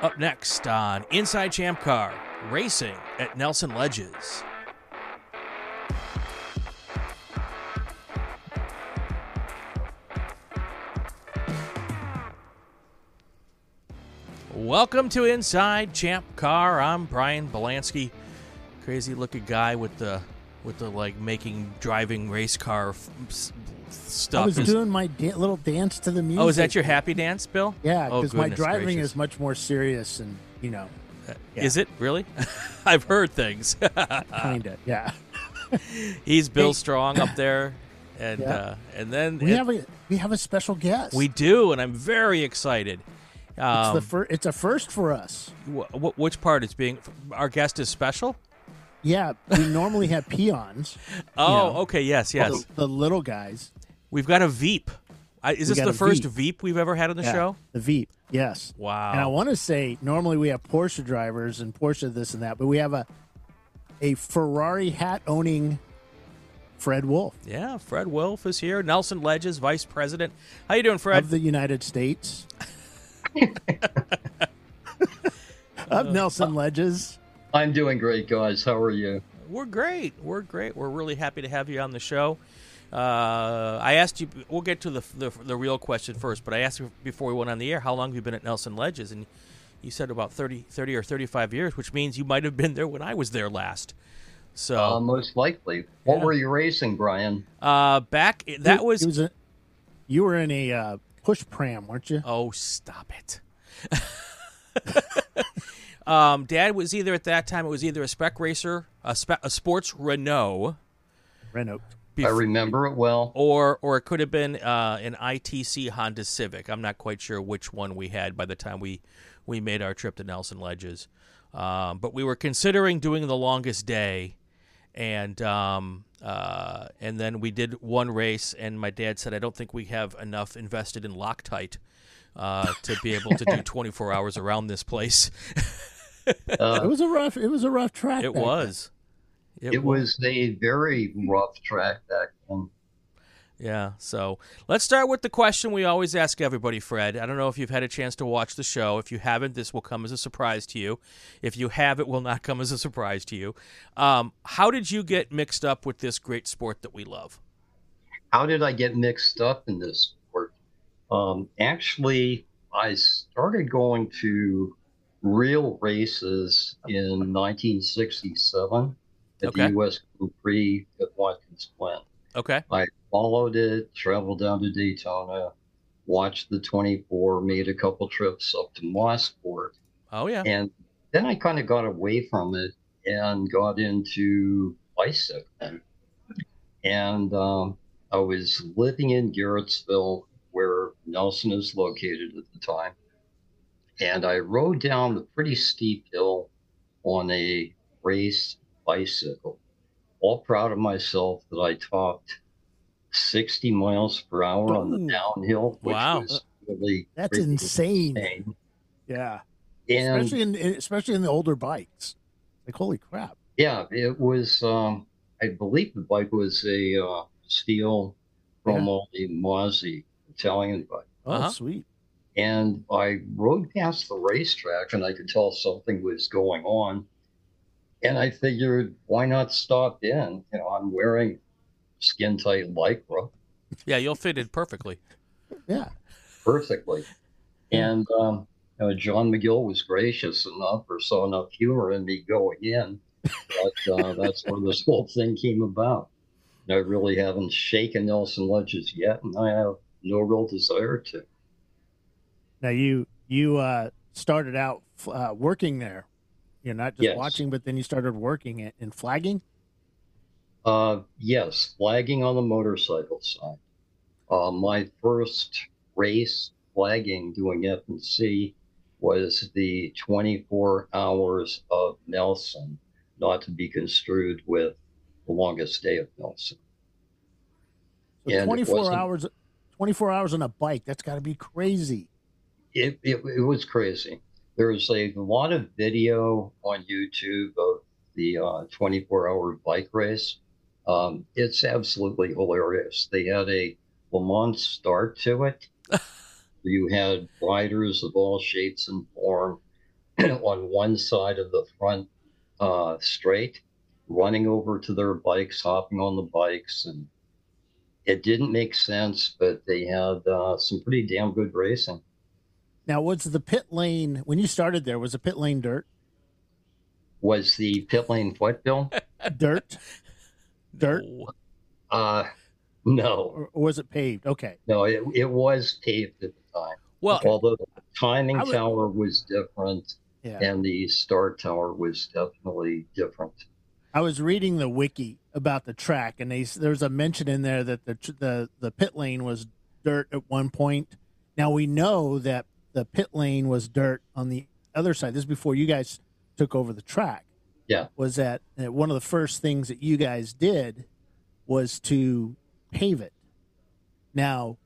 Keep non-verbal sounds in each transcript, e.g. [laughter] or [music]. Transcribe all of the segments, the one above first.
Up next on Inside Champ Car, racing at Nelson Ledges. Welcome to Inside Champ Car. I'm Brian Bielanski, crazy looking guy with the with the like making driving race car f- stuff. I was Is- doing my da- little dance to the music. oh, is that your happy dance, Bill? Yeah, Oh, because my driving gracious. is much more serious and you know, yeah. Is it really? [laughs] I've heard things. [laughs] kind of. Yeah, [laughs] He's Bill Hey. Strong up there, and Yeah. uh, and then we it- have a we have a special guest. we do, and I'm very excited. it's Um, the fir- It's a first for us. wh- wh- which part is being? Our guest is special. Yeah, we normally have peons. Oh, know, okay, yes, yes. the, the little guys. We've got a Veep. I, is We this the first Veep. Veep we've ever had on the Yeah, show? the Veep. Yes. Wow. And I want to say normally we have Porsche drivers and Porsche this and that, but we have a a Ferrari hat owning Fred Wolfe yeah, Fred Wolfe is here. Nelson Ledges, Vice President. How you doing, Fred? of the United States. Uh, [laughs] of Nelson Ledges. I'm doing great, guys. How are you? We're great. We're great. We're really happy to have you on the show. Uh, I asked you. We'll get to the, the the real question first, but I asked you before we went on the air how long have you been at Nelson Ledges, and you said about 30, 30 or thirty five years, which means you might have been there when I was there last. So Uh, most likely. What Yeah. were you racing, Brian? uh, back that It- was. it was a, you were in a uh, push pram, weren't you? oh, stop it. [laughs] um, Dad was either at that time it was either a spec racer, a, spe- a sports Renault, Renault. I remember it well. or or it could have been uh, an ITC Honda Civic. I'm not quite sure which one we had by the time we we made our trip to Nelson Ledges, um, but we were considering doing the longest day, and um, uh, and then we did one race, and my dad said I don't think we have enough invested in Loctite. Uh, to be able to do [laughs] 24 hours around this place, It Uh, was a rough. It was a rough track. it back was. It was a very rough track back then. Yeah. So let's start with the question we always ask everybody, Fred. I don't know if you've had a chance to watch the show. If you haven't, this will come as a surprise to you. If you have, it will not come as a surprise to you. Um, how did you get mixed up with this great sport that we love? How did I get mixed up in this sport? Um, actually, I started going to real races in 1967 at Okay. the U.S. Grand Prix at Watkins Glen. Okay. I followed it, traveled down to Daytona, watched the 24, made a couple trips up to Mosport, Oh yeah. and then I kind of got away from it and got into bicycling. And um, I was living in Garrettsville, where Nelson is located at the time. And I rode down the pretty steep hill on a race bicycle. All proud of myself that I talked 60 miles per hour on the downhill, which Wow. was really That's pretty insane. insane. Yeah, And especially in especially in the older bikes. Like holy crap! Yeah, it was. Um, I believe the bike was a uh, steel Chromo di Mozzi Italian bike, Oh, Uh-huh. sweet. and I rode past the racetrack, and I could tell something was going on. And I figured, why not stop in? You know, I'm wearing skin tight lycra Yeah, you'll fit in perfectly. Yeah, perfectly, and um, you know, John McGill was gracious enough or saw enough humor in me going in. But uh, [laughs] that's where this whole thing came about. I really haven't shaken Nelson Ledges yet, and I have no real desire to. Now you you uh, started out uh, working there. You're not just Yes. watching, but then you started working it and flagging. Uh, yes, flagging on the motorcycle side. Uh, my first race flagging doing F&C was the 24 hours of Nelson, not to be construed with the longest day of Nelson. So And 24 hours, 24 hours on a bike. That's got to be crazy. It, it, it was crazy. There's a lot of video on YouTube of the uh, 24 hour bike race. Um, it's absolutely hilarious. They had a Le Mans start to it. [laughs] you had riders of all shapes and form [clears throat] on one side of the front uh, straight, running over to their bikes, hopping on the bikes, and it didn't make sense, but they had uh, some pretty damn good racing. Now, was the pit lane when you started there? Was the pit lane dirt? Was the pit lane what, Bill? [laughs] Dirt, dirt, No. Uh, no, or, or was it paved? Okay, no, it, it was paved at the time. Well, Although the timing would- tower was different yeah. and the start tower was definitely different. I was reading the wiki about the track, and they there's a mention in there that the the the pit lane was dirt at one point. Now we know that the pit lane was dirt on the other side. This is before you guys took over the track. Yeah. was that one of the first things that you guys did was to pave it. Now,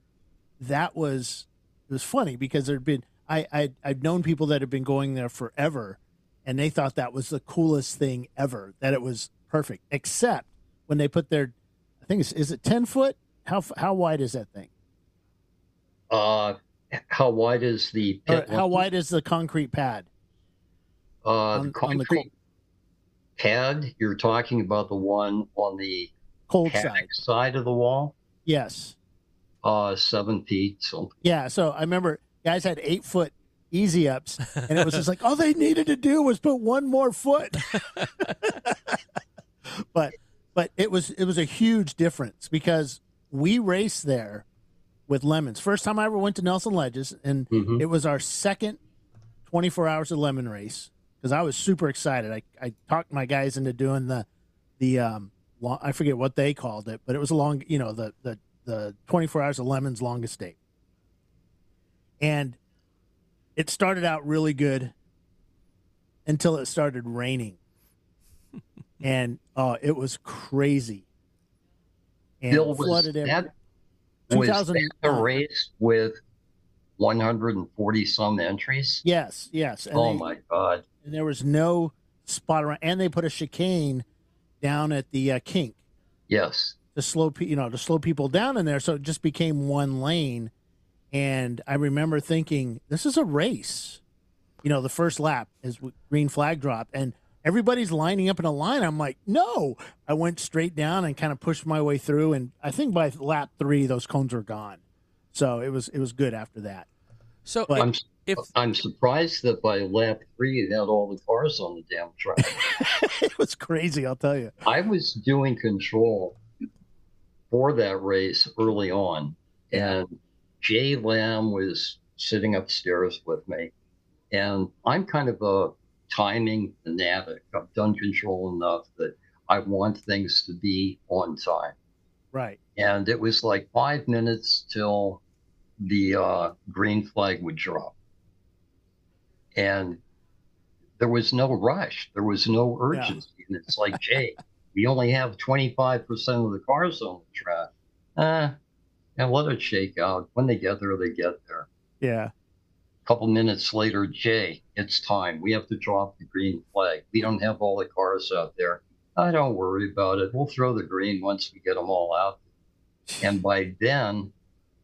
that was it was funny because there'd been I I I've known people that had been going there forever and they thought that was the coolest thing ever that it was perfect except when they put their i think it's is it 10 foot how how wide is that thing Uh, how wide is the Or pit? how wide is the concrete pad Uh, on- the on the concrete pad. You're talking about the one on the cold side side of the wall. yes Uh, seven feet. So yeah so i remember guys had eight foot easy ups and it was just like all they needed to do was put one more foot [laughs] but but it was it was a huge difference because we raced there with LeMons first time i ever went to nelson ledges and Mhm. It was our second 24 hours of lemon race because I was super excited. I, I talked my guys into doing the the um long, I forget what they called it, but it was a long you know the the the 24 hours of LeMons longest date. And it started out really good until it started raining. [laughs] and uh it was crazy. And Bill was flooded every- that was 2000 that a race with 140 some entries? Yes, yes. And oh they- my god! and there was no spot around, and they put a chicane down at the uh, kink Yes, to slow, pe- you know, to slow people down in there. So it just became one lane. And I remember thinking, this is a race. You know, the first lap is green flag drop, and everybody's lining up in a line. I'm like, no. I went straight down and kind of pushed my way through, and I think by lap three, those cones were gone. So it was it was good after that. so But- I'm if I'm surprised that by lap three it had all the cars on the damn track. [laughs] it was crazy, I'll tell you. I was doing control for that race early on, and Jay Lamb was sitting upstairs with me. And I'm kind of a timing fanatic. I've done control enough that I want things to be on time. Right. And it was like five minutes till the uh, green flag would drop. And there was no rush. There was no urgency. And it's like, Jay, we only have 25% of the cars on the track. Uh, and let it shake out. When they get there, they get there. Yeah. Couple minutes later, Jay, it's time. We have to drop the green flag. We don't have all the cars out there. I don't worry about it. We'll throw the green once we get them all out. And by then,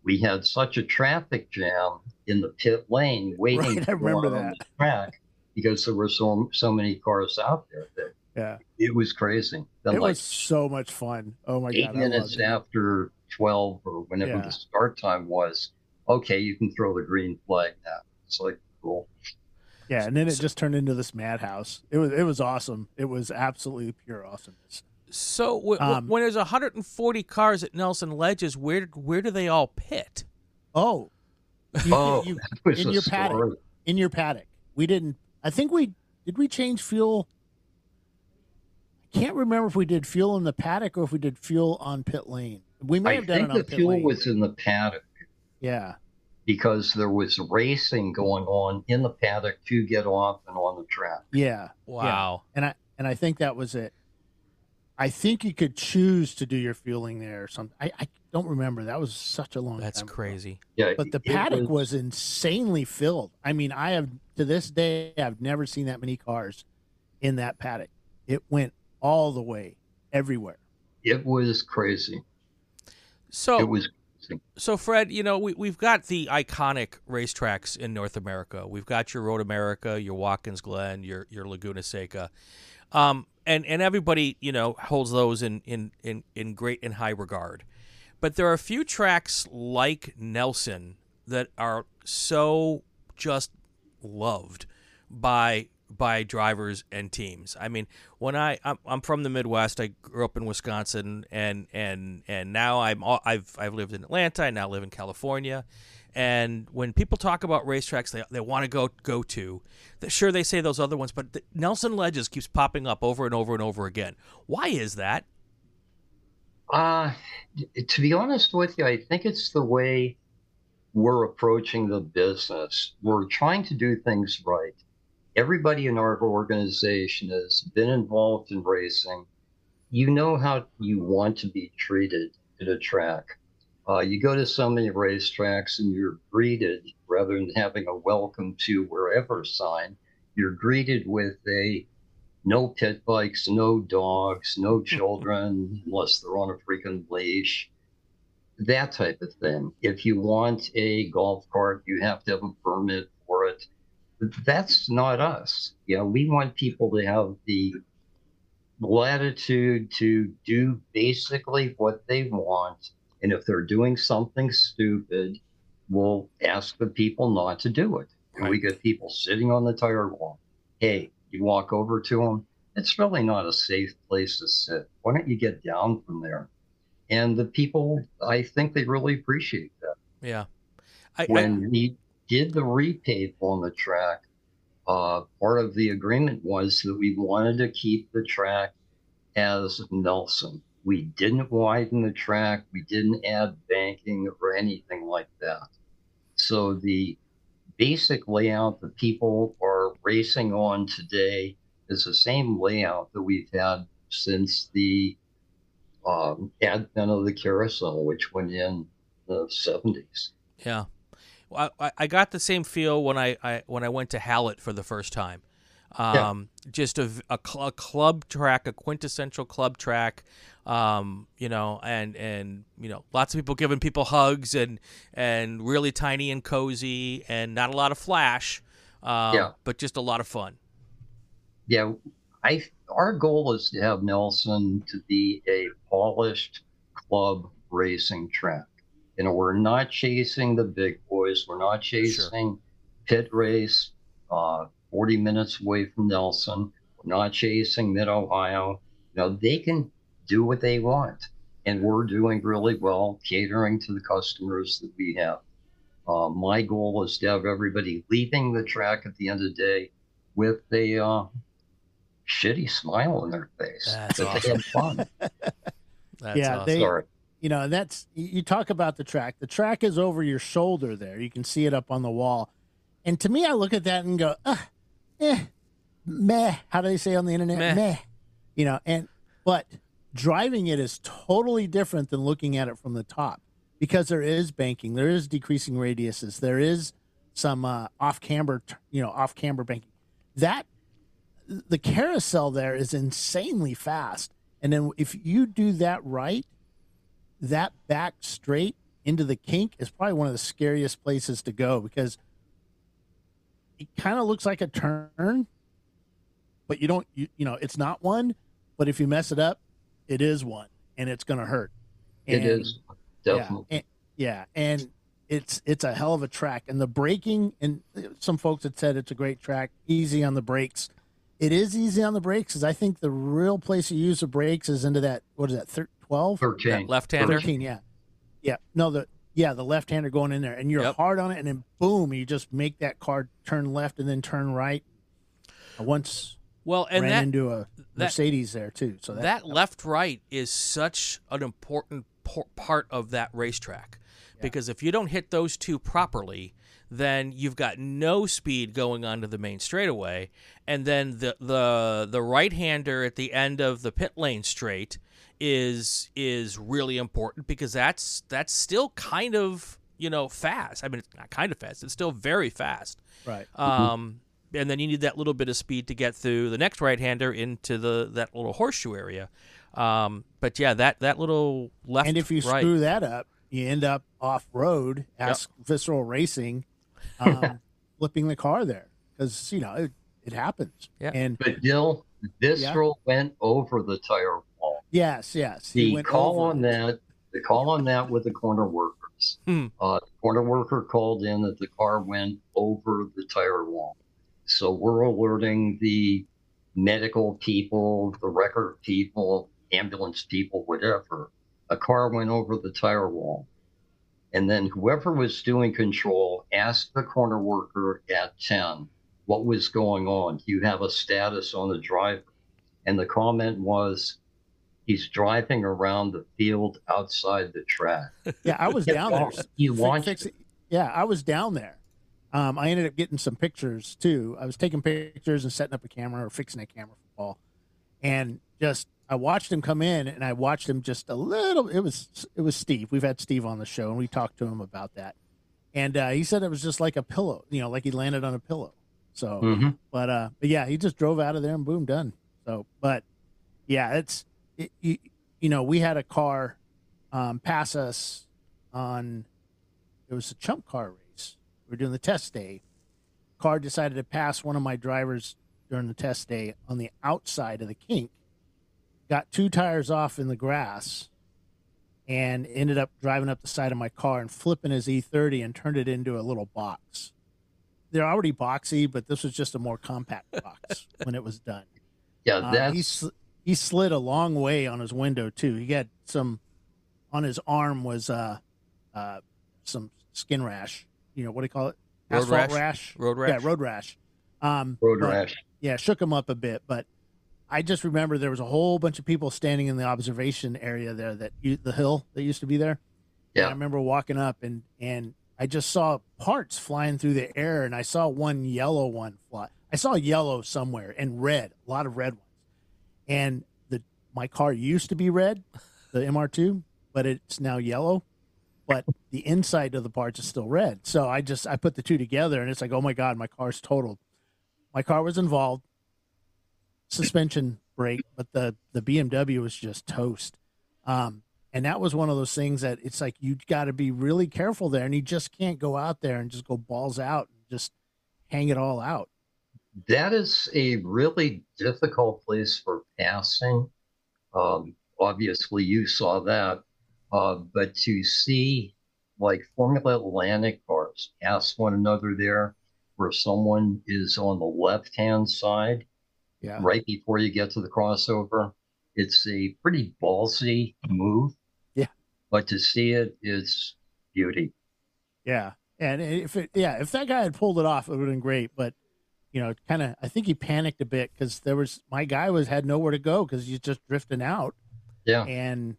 we had such a traffic jam in the pit lane waiting [laughs] Right, I for remember on the track because there were so so many cars out there that Yeah. it was crazy. Then it like was so much fun. Oh my eight god! I minutes after twelve or whenever Yeah. the start time was, okay, you can throw the green flag now. It's like cool. Yeah, and then it just turned into this madhouse. It was it was awesome. It was absolutely pure awesomeness. so w- w- Um, when there's 140 cars at Nelson Ledges, where where do they all pit? Oh, you, Oh, you, [laughs] that in a your paddock. in your paddock. We didn't. I think we did. We change fuel. I can't remember if we did fuel in the paddock or if we did fuel on pit lane. We may I have done think it on the pit fuel lane. was in the paddock yeah, because there was racing going on in the paddock to get off and on the track. yeah, Wow. and I and I think that was it. I think you could choose to do your fueling there or something. I, I don't remember. That was such a long That's time ago. crazy. Yeah, But the it paddock was insanely filled. I mean, I have to this day I've never seen that many cars in that paddock. It went all the way everywhere. it was crazy. So It was interesting. So, Fred, you know, we, we've got the iconic racetracks in North America. We've got your Road America, your Watkins Glen, your your Laguna Seca. Um, and, and everybody, you know, holds those in, in, in, in great and high regard. But there are a few tracks like Nelson that are so just loved by by drivers and teams. I mean, when I I'm, I'm, from the Midwest, I grew up in Wisconsin, and and and now I'm all, I've I've lived in Atlanta. I now live in California, and when people talk about racetracks, they they want to go go to. Sure, they say those other ones, but Nelson Ledges keeps popping up over and over and over again. Why is that? Uh, to be honest with you, I think it's the way we're approaching the business. We're trying to do things right everybody in our organization has been involved in racing. You know how you want to be treated at a track. Uh, you go to so many racetracks and you're greeted, rather than having a welcome to wherever sign, you're greeted with a no pit bikes, no dogs, no [laughs] children, unless they're on a freaking leash, that type of thing. If you want a golf cart, you have to have a permit for it that's not us. You know, we want people to have the latitude to do basically what they want. And if they're doing something stupid, we'll ask the people not to do it. And right. we get people sitting on the tire wall. Hey, you walk over to them. It's really not a safe place to sit. Why don't you get down from there? And the people, I think they really appreciate that. Yeah. I, when I, we did the repave on the track, uh, part of the agreement was that we wanted to keep the track as Nelson. We didn't widen the track, we didn't add banking or anything like that. So the basic layout that people are racing on today is the same layout that we've had since the um, advent of the carousel, which went in the 70s. Yeah. I, I got the same feel when I, I when I went to Hallett for the first time. Um, yeah. Just a, a, cl- a, club track, a quintessential club track, um, you know, and and you know, lots of people giving people hugs and and really tiny and cozy and not a lot of flash, um, yeah. but just a lot of fun. Yeah, I our goal is to have Nelson to be a polished club racing track. You know, we're not chasing the big boys. We're not chasing sure. Pitt Race, uh, 40 minutes away from Nelson. We're not chasing Mid Ohio. You know, they can do what they want. And we're doing really well catering to the customers that we have. Uh, my goal is to have everybody leaving the track at the end of the day with a uh, shitty smile on their face. That's awesome. They had fun. [laughs] That's yeah, awesome. they, Sorry you know, and that's you talk about the track. The track is over your shoulder there. You can see it up on the wall. And to me, I look at that and go, uh, eh, meh. How do they say on the internet? Meh. meh. You know, and but driving it is totally different than looking at it from the top because there is banking, there is decreasing radiuses, there is some uh, off camber, you know, off camber banking. That the carousel there is insanely fast, and then if you do that right that back straight into the kink is probably one of the scariest places to go because it kind of looks like a turn, but you don't, you, you know, it's not one. But if you mess it up, it is one, and it's going to hurt. And, it is definitely. Yeah and, yeah, and it's it's a hell of a track, and the braking. And some folks had said it's a great track, easy on the brakes. It is easy on the brakes, because I think the real place you use the brakes is into that what is that thir- 12? 13. Left hander. 13, yeah. Yeah. No, the yeah, the left hander going in there and you're yep. hard on it and then boom, you just make that car turn left and then turn right. once well, and ran that, into a Mercedes that, there too. So that, that left right is such an important part of that racetrack yeah. because if you don't hit those two properly, then you've got no speed going onto the main straightaway, and then the the the right hander at the end of the pit lane straight is is really important because that's that's still kind of you know fast. I mean, it's not kind of fast; it's still very fast. Right. Um, and then you need that little bit of speed to get through the next right-hander into the that little horseshoe area. Um, but yeah, that that little left. And if you right, screw that up, you end up off road. Ask Visceral Racing, [laughs] um, flipping the car there because you know it, it happens. Yeah. And But Dill, Visceral went over the tire wall. Yes, yes, he The went call over on that, the call on that with the corner workers. Hmm. Uh, the corner worker called in that the car went over the tire wall. So we're alerting the medical people, the record people, ambulance people, whatever. A car went over the tire wall. And then whoever was doing control asked the corner worker at 10 what was going on. Do you have a status on the driver? And the comment was, he's driving around the field outside the track. [laughs] Yeah, I was down there. You launched fix it. Yeah, I was down there. Um, I ended up getting some pictures too. I was taking pictures and setting up a camera or fixing a camera for Paul, and just I watched him come in, and I watched him just a little. It was it was Steve. We've had Steve on the show, and we talked to him about that, and uh, he said it was just like a pillow, you know, like he landed on a pillow. So, Mhm. but uh, but yeah, he just drove out of there and boom, done. So, but yeah, it's it, you, you know, we had a car um, pass us on it was a chump car race. We were doing the test day. Car decided to pass one of my drivers during the test day on the outside of the kink. Got two tires off in the grass and ended up driving up the side of my car and flipping his E30 and turned it into a little box. They're already boxy, but this was just a more compact box [laughs] when it was done. Yeah, Uh, that's sl- he slid a long way on his window too. He had some on his arm was uh uh some skin rash. You know what do you call it? Road Asphalt rash? Road rash? Yeah, road rash. Um, road but- rash. Yeah, shook him up a bit, but I just remember there was a whole bunch of people standing in the observation area there that you, the hill that used to be there. And I remember walking up and and I just saw parts flying through the air, and I saw one yellow one fly. I saw yellow somewhere and red, a lot of red ones. And the my car used to be red, the MR2, but it's now yellow. But the inside of the parts is still red. So I just I put the two together, and it's like, oh my god, my car's totaled. My car was involved, suspension break, but the the BMW was just toast. Um, and that was one of those things that it's like you got to be really careful there, and you just can't go out there and just go balls out and just hang it all out. That is a really difficult place for passing. Um, obviously, you saw that, uh, but to see like Formula Atlantic cars pass one another there, where someone is on the left hand side Yeah, right before you get to the crossover, it's a pretty ballsy move. Yeah. But to see it is beauty. yeah. And if it, yeah, if that guy had pulled it off, it would have been great. But you know, kind of, I think he panicked a bit because there was my guy was had nowhere to go because he's just drifting out, Yeah. and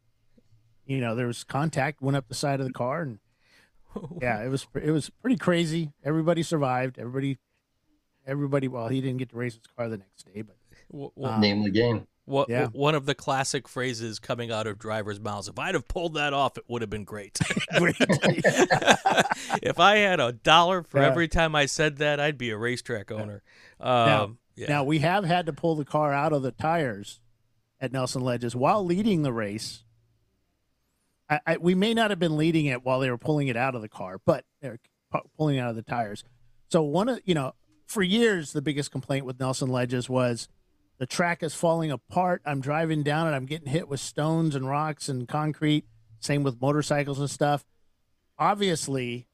you know there was contact, went up the side of the car, and [laughs] yeah, it was it was pretty crazy. Everybody survived. Everybody, everybody. Well, he didn't get to race his car the next day, but W- w- Um, Name the game. What, Yeah. One of the classic phrases coming out of drivers' mouths. If I'd have pulled that off, it would have been great. [laughs] great. [laughs] if I had a dollar for Yeah. every time I said that, I'd be a racetrack owner. Now- Um, yeah. Now we have had to pull the car out of the tires at Nelson Ledges while leading the race. I, I, we may not have been leading it while they were pulling it out of the car, but they're pu- pulling out of the tires. So one of you know, for years the biggest complaint with Nelson Ledges was the track is falling apart. I'm driving down it. I'm getting hit with stones and rocks and concrete. Same with motorcycles and stuff. Obviously,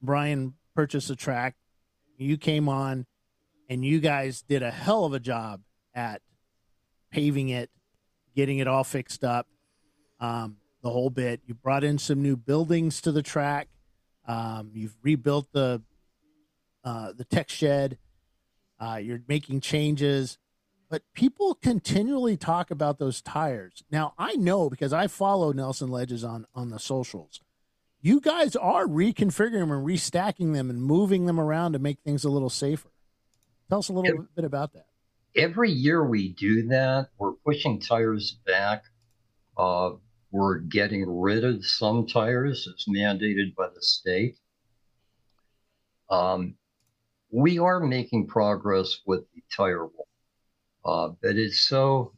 Brian purchased a track. You came on and you guys did a hell of a job at paving it, getting it all fixed up, um, the whole bit. You brought in some new buildings to the track. Um, you've rebuilt the uh, the tech shed. Uh, you're making changes, but people continually talk about those tires. Now I know because I follow Nelson Ledges on on the socials. You guys are reconfiguring them and restacking them and moving them around to make things a little safer. Tell us a little Yeah. bit about that. every year we do that, we're pushing tires back. Uh, we're getting rid of some tires as mandated by the state. Um, we are making progress with the tire wall, uh, but it's so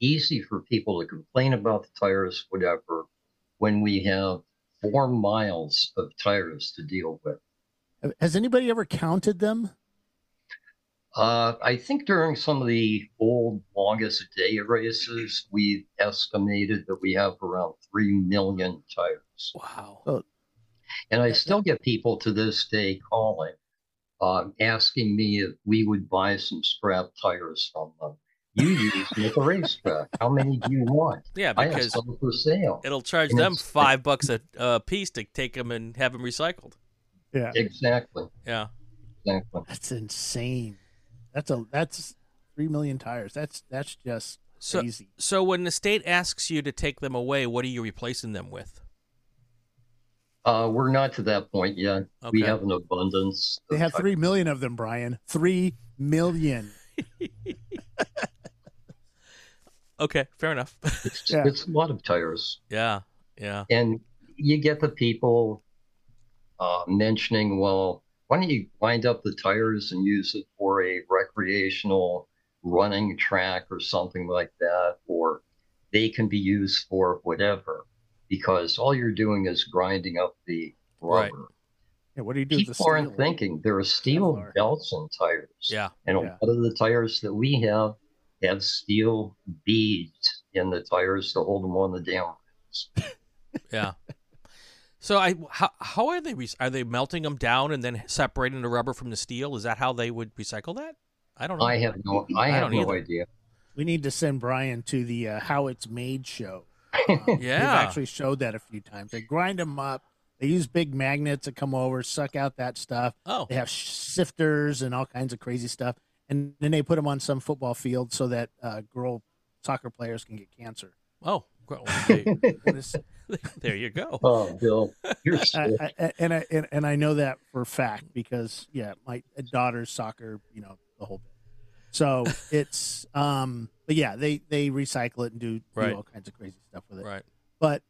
easy for people to complain about the tires, whatever, when we have four miles of tires to deal with. Has anybody ever counted them? Uh, I think during some of the old longest day races, we estimated that we have around 3 million tires. Wow. And I still get people to this day calling, uh, asking me if we would buy some scrap tires from them. You use them at the racetrack. How many do you want? Yeah, I have because for sale. it'll charge and them five bucks a, a piece to take them and have them recycled. Yeah, Exactly. Yeah. Exactly. that's insane. That's a that's three million tires. That's that's just So, crazy. so when the state asks you to take them away, what are you replacing them with? Uh, we're not to that point yet. We have an abundance. They have three million of them, Brian. Three million. [laughs] Okay, fair enough. It's, Yeah. it's a lot of tires. yeah, yeah, And you get the people uh, mentioning, well, why don't you wind up the tires and use it for a recreational running track or something like that, or they can be used for whatever, because all you're doing is grinding up the Right. rubber. Yeah, what do you do? with the People aren't steel? thinking there are steel Kevlar. belts in tires. yeah. And a Yeah. lot of the tires that we have have steel beads in the tires to hold them on the damn rims. [laughs] Yeah. So I how how are they re- are they melting them down and then separating the rubber from the steel? Is that how they would recycle that? I don't know. I have no, I, I have don't no either. idea. We need to send Brian to the uh, How It's Made show. Um, [laughs] They've actually showed that a few times. They grind them up. They use big magnets to come over, suck out that stuff. oh, They have sifters and all kinds of crazy stuff. And then they put them on some football field so that uh, girl soccer players can get cancer. oh, well, there, [laughs] there you go. Oh, Bill, you're [laughs] sick. I, I, and I and, and I know that for a fact because yeah, my daughter's soccer, you know, the whole bit. So it's um, but yeah, they they recycle it and do, do all kinds of crazy stuff with it. Right. But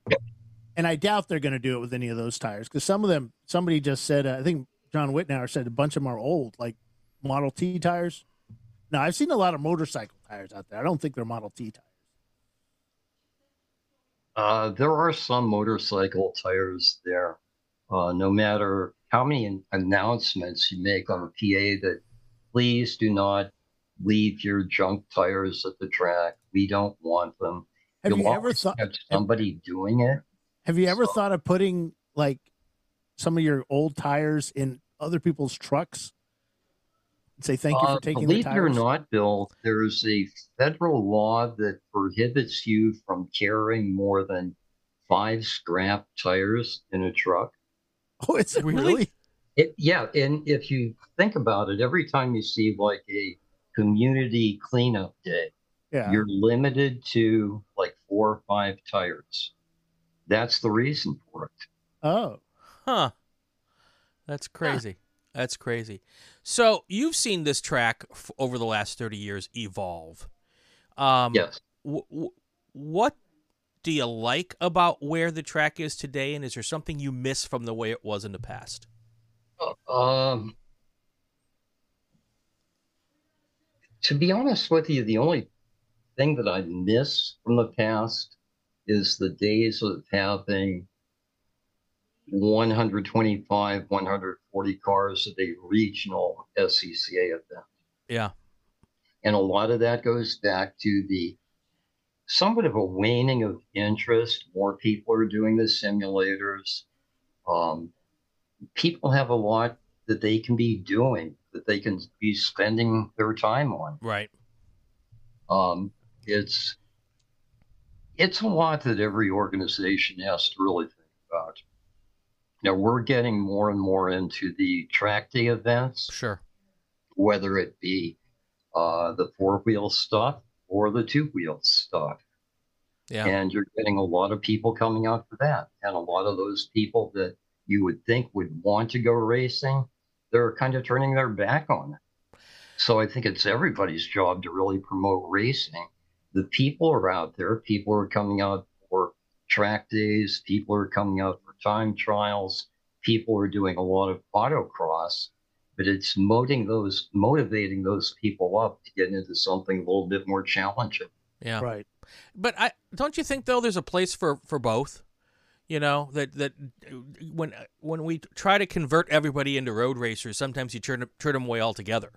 and I doubt they're going to do it with any of those tires because some of them. Somebody just said, uh, I think John Whitnauer said a bunch of them are old, like Model T tires. Now I've seen a lot of motorcycle tires out there. I don't think they're Model T tires. Uh, there are some motorcycle tires there. Uh, no matter how many announcements you make on the PA that please do not leave your junk tires at the track. We don't want them. Have You'll you ever always thought? have somebody doing it? Have you ever So- thought of putting like some of your old tires in other people's trucks? And say thank you Uh, for taking the believe it or not, Bill, there's a federal law that prohibits you from carrying more than five scrap tires in a truck. Oh, is it Really? really? It, yeah, and if you think about it, every time you see like a community cleanup day, Yeah. you're limited to like four or five tires. That's the reason for it. Oh, Huh. That's crazy. That's crazy. So you've seen this track f- over the last thirty years evolve. Um, Yes. w- w- what do you like about where the track is today, and is there something you miss from the way it was in the past? Um, to be honest with you, the only thing that I miss from the past is the days of having 125, 140 cars at a regional SCCA event. Yeah. And a lot of that goes back to the somewhat of a waning of interest. More people are doing the simulators. Um, people have a lot that they can be doing, that they can be spending their time on. Right. Um, it's it's a lot that every organization has to really think about. Now we're getting more and more into the track day events Sure. whether it be uh, the four wheel stuff or the two wheel stuff. Yeah. And you're getting a lot of people coming out for that. And a lot of those people that you would think would want to go racing, they're kind of turning their back on it. So I think it's everybody's job to really promote racing. The people are out there, people are coming out for track days, people are coming out for time trials, people are doing a lot of autocross but it's motivating those motivating those people up to get into something a little bit more challenging. Yeah. right. But I don't you think though there's a place for for both. You know that that when when we try to convert everybody into road racers, sometimes you turn turn them away altogether.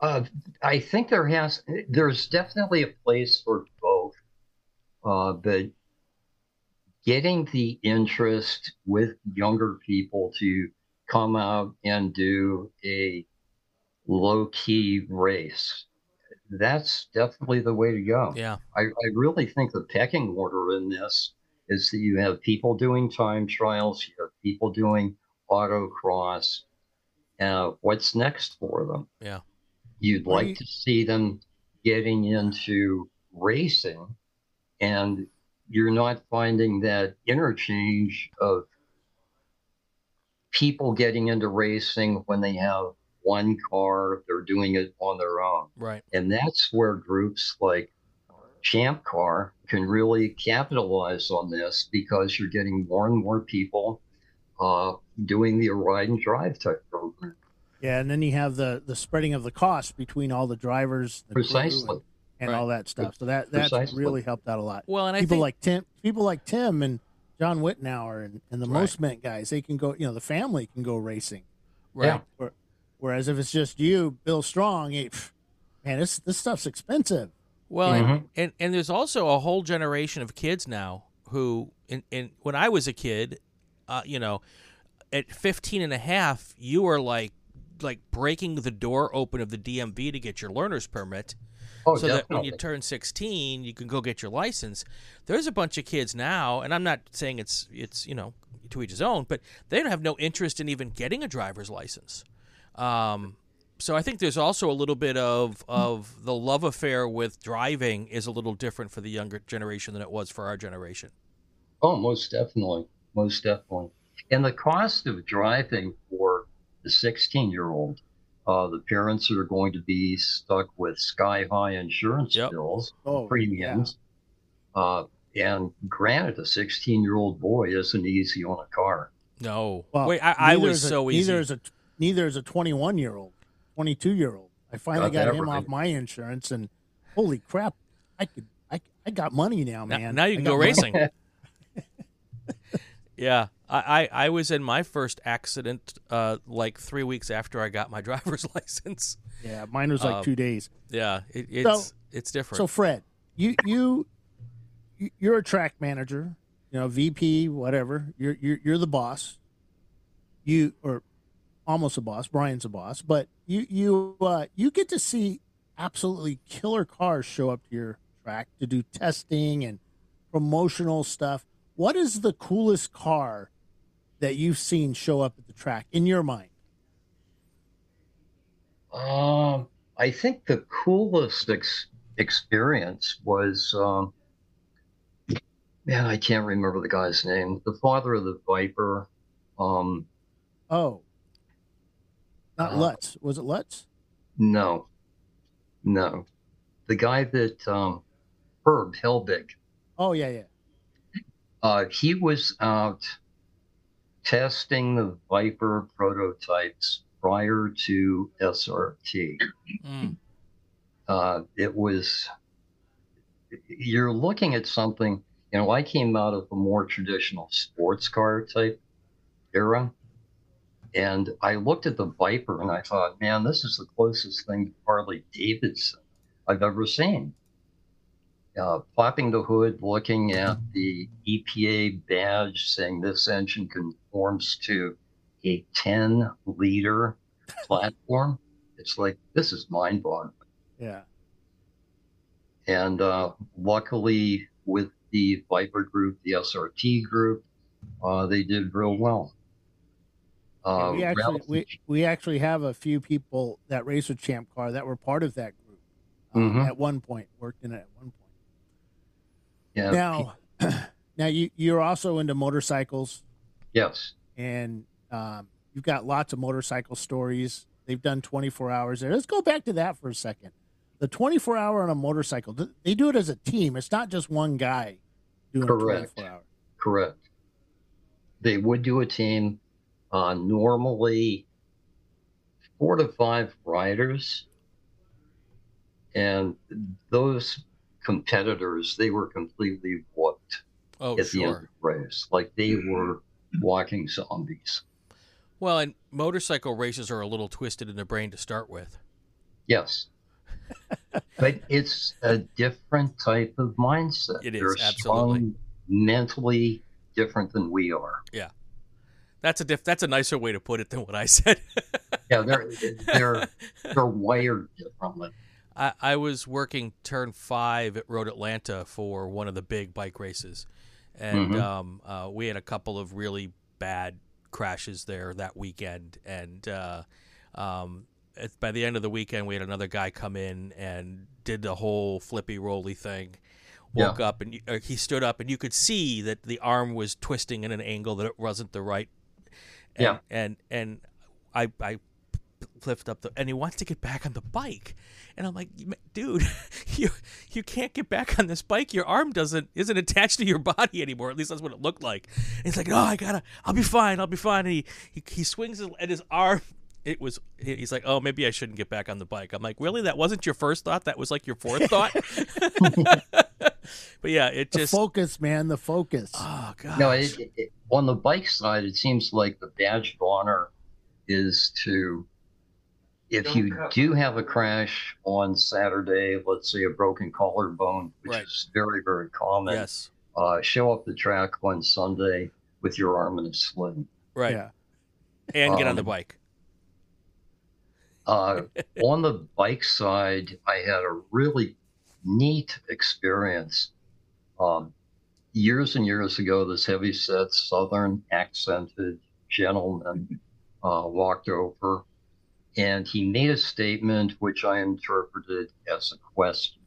Uh, I think there has there's definitely a place for both, uh, but getting the interest with younger people to come out and do a low key race. That's definitely the way to go. Yeah. I, I really think the pecking order in this is that you have people doing time trials, you have people doing autocross. Uh, what's next for them? Yeah. You'd Well, like you- to see them getting into racing, and you're not finding that interchange of people getting into racing when they have one car, they're doing it on their own. Right. And that's where groups like Champ Car can really capitalize on this because you're getting more and more people uh, doing the ride and drive type program. Yeah, and then you have the the spreading of the cost between all the drivers, the Precisely. and, and Right. all that stuff. So that that's Precisely. really helped out a lot. Well, and I people think like Tim, people like Tim and John Wittenauer and, and the Right. Most Meant guys, they can go. You know, the family can go racing. right. Yeah. Whereas if it's just you, Bill Strong, it, man, this this stuff's expensive. Well, Mhm. and, and and there's also a whole generation of kids now who, in, in when I was a kid, uh, you know, at 15 and a half, you were like like breaking the door open of the DMV to get your learner's permit. Oh, so that when you turn 16 you can go get your license there's a bunch of kids now and i'm not saying it's it's you know to each his own but they don't have no interest in even getting a driver's license um, so i think there's also a little bit of of the love affair with driving is a little different for the younger generation than it was for our generation Oh, most definitely. Most definitely. And the cost of driving for the 16 year old, uh, the parents are going to be stuck with sky high insurance Yep. bills, Oh, premiums. Uh, and granted, a 16 year old boy isn't easy on a car. no Well, wait i, I was is a- so easy Neither is a neither is a 21 year old, 22 year old. I finally Got got, him right. off my insurance, and holy crap, I could I, I got money now, Now- man. now you can go money. racing [laughs] Yeah, I, I, I was in my first accident uh, like three weeks after I got my [laughs] driver's license. Yeah, mine was like Um, two days. Yeah, it, it's it's different. So Fred, you you you- you're a track manager, you know, VP, whatever. You're you're you're the boss. You or almost a boss. Brian's a boss, but you you uh, you get to see absolutely killer cars show up to your track to do testing and promotional stuff. What is the coolest car that you've seen show up at the track in your mind? Um, I think the coolest ex- experience was, um, man, I can't remember the guy's name. The father of the Viper. Um, Oh, not Uh, Lutz. Was it Lutz? no, no, the guy that um, Herb Helbig. Oh yeah, yeah. Uh, he was out testing the Viper prototypes prior to SRT. Mm, uh, it was you're looking at something you know i came out of a more traditional sports car type era and i looked at the viper and i thought man this is the closest thing to harley davidson i've ever seen uh, popping the hood looking at the epa badge saying this engine conforms to a 10 liter platform it's like this is mind-boggling Yeah. and uh, luckily, with the Viper group, the SRT group, uh, they did real well. Yeah, Uh, we actually we, we actually have a few people that race with Champ Car that were part of that group uh, Mhm. at one point, worked in it at one point. yeah, now, [clears throat] now you you're also into motorcycles, yes, and um, you've got lots of motorcycle stories. They've done 24 hours there. Let's go back to that for a second. The 24 hour on a motorcycle, they do it as a team. It's not just one guy doing Correct. a 24 hour. correct. They would do a team, uh, normally four to five riders, and those competitors they were completely whooped. Oh, at the end of the race. Like they were walking zombies. Well, and motorcycle races are a little twisted in the brain to start with. Yes. [laughs] but it's a different type of mindset. It is, They're absolutely. mentally different than we are. That's a diff- that's a nicer way to put it than what I said. Yeah, they're they're [laughs] they're wired differently. I, I was working turn five at Road Atlanta for one of the big bike races, and Mhm. um, uh, we had a couple of really bad crashes there that weekend. And uh, um, at, by the end of the weekend, we had another guy come in and did the whole flippy rolly thing. Yeah. Woke up and uh, he stood up, and you could see that the arm was twisting in an angle that it wasn't the right. And, Yeah. and and I I lift up the and he wants to get back on the bike. And i'm like dude [laughs] you you can't get back on this bike. Your arm doesn't isn't attached to your [laughs] body anymore. At least that's what it looked like. And he's like no i gotta i'll be fine i'll be fine. And he he, he swings his, at his arm it was he's like oh maybe i shouldn't get back on the bike. I'm like really? That wasn't your first thought? That was like your fourth thought [laughs] but yeah it The just focus, man, the focus. oh god No, it, it, it- on the bike side, it seems like the badge of honor is to, if you do have a crash on Saturday, let's say a broken collarbone, which Right. is very, very common, yes uh, show up the track on Sunday with your arm in a sling. right Yeah. and get on the Um, bike Uh, on the bike side, I had a really neat experience. Um, years and years ago, this heavy set, southern accented gentleman uh, walked over and he made a statement which I interpreted as a question.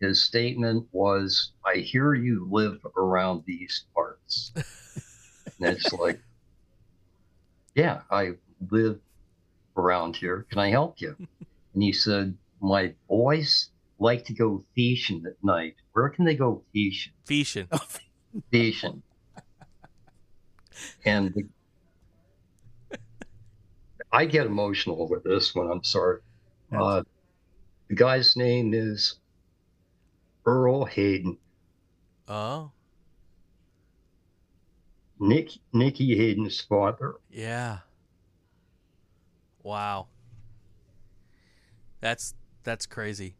His statement was, I hear you live around these parts. and it's like, yeah, I live around here. Can I help you? And he said, My boys like to go fishing at night. Where can they go fishing? Fishing. [laughs] Fishing. And the, I get emotional with this one. I'm sorry. Uh, the guy's name is Earl Hayden. oh Nick Nicky Hayden's father. Yeah. Wow. That's that's crazy.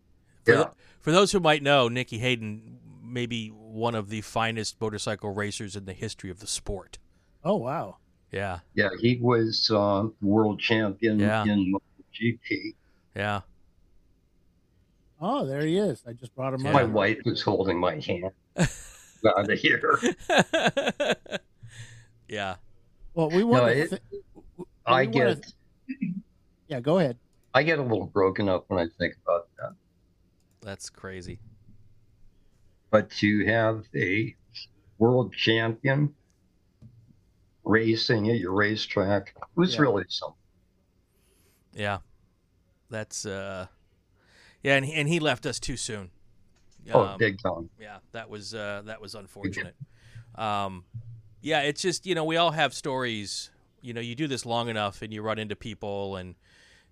For, Yeah. for those who might know, Nicky Hayden maybe one of the finest motorcycle racers in the history of the sport. Oh wow. Yeah. Yeah, he was um, world champion Yeah. in GP. Yeah. Oh, there he is. I just brought him Yeah. My wife was holding my hand. Out of here. yeah. Well, we No, want it- to. I we wanna- get Yeah, go ahead. I get a little broken up when I think about that. That's crazy. But to have a world champion racing at your racetrack was Yeah. really something. Yeah. That's uh Yeah, and he, and he left us too soon. Oh, Um, big time. yeah that was uh that was unfortunate um yeah it's just you know we all have stories you know you do this long enough and you run into people and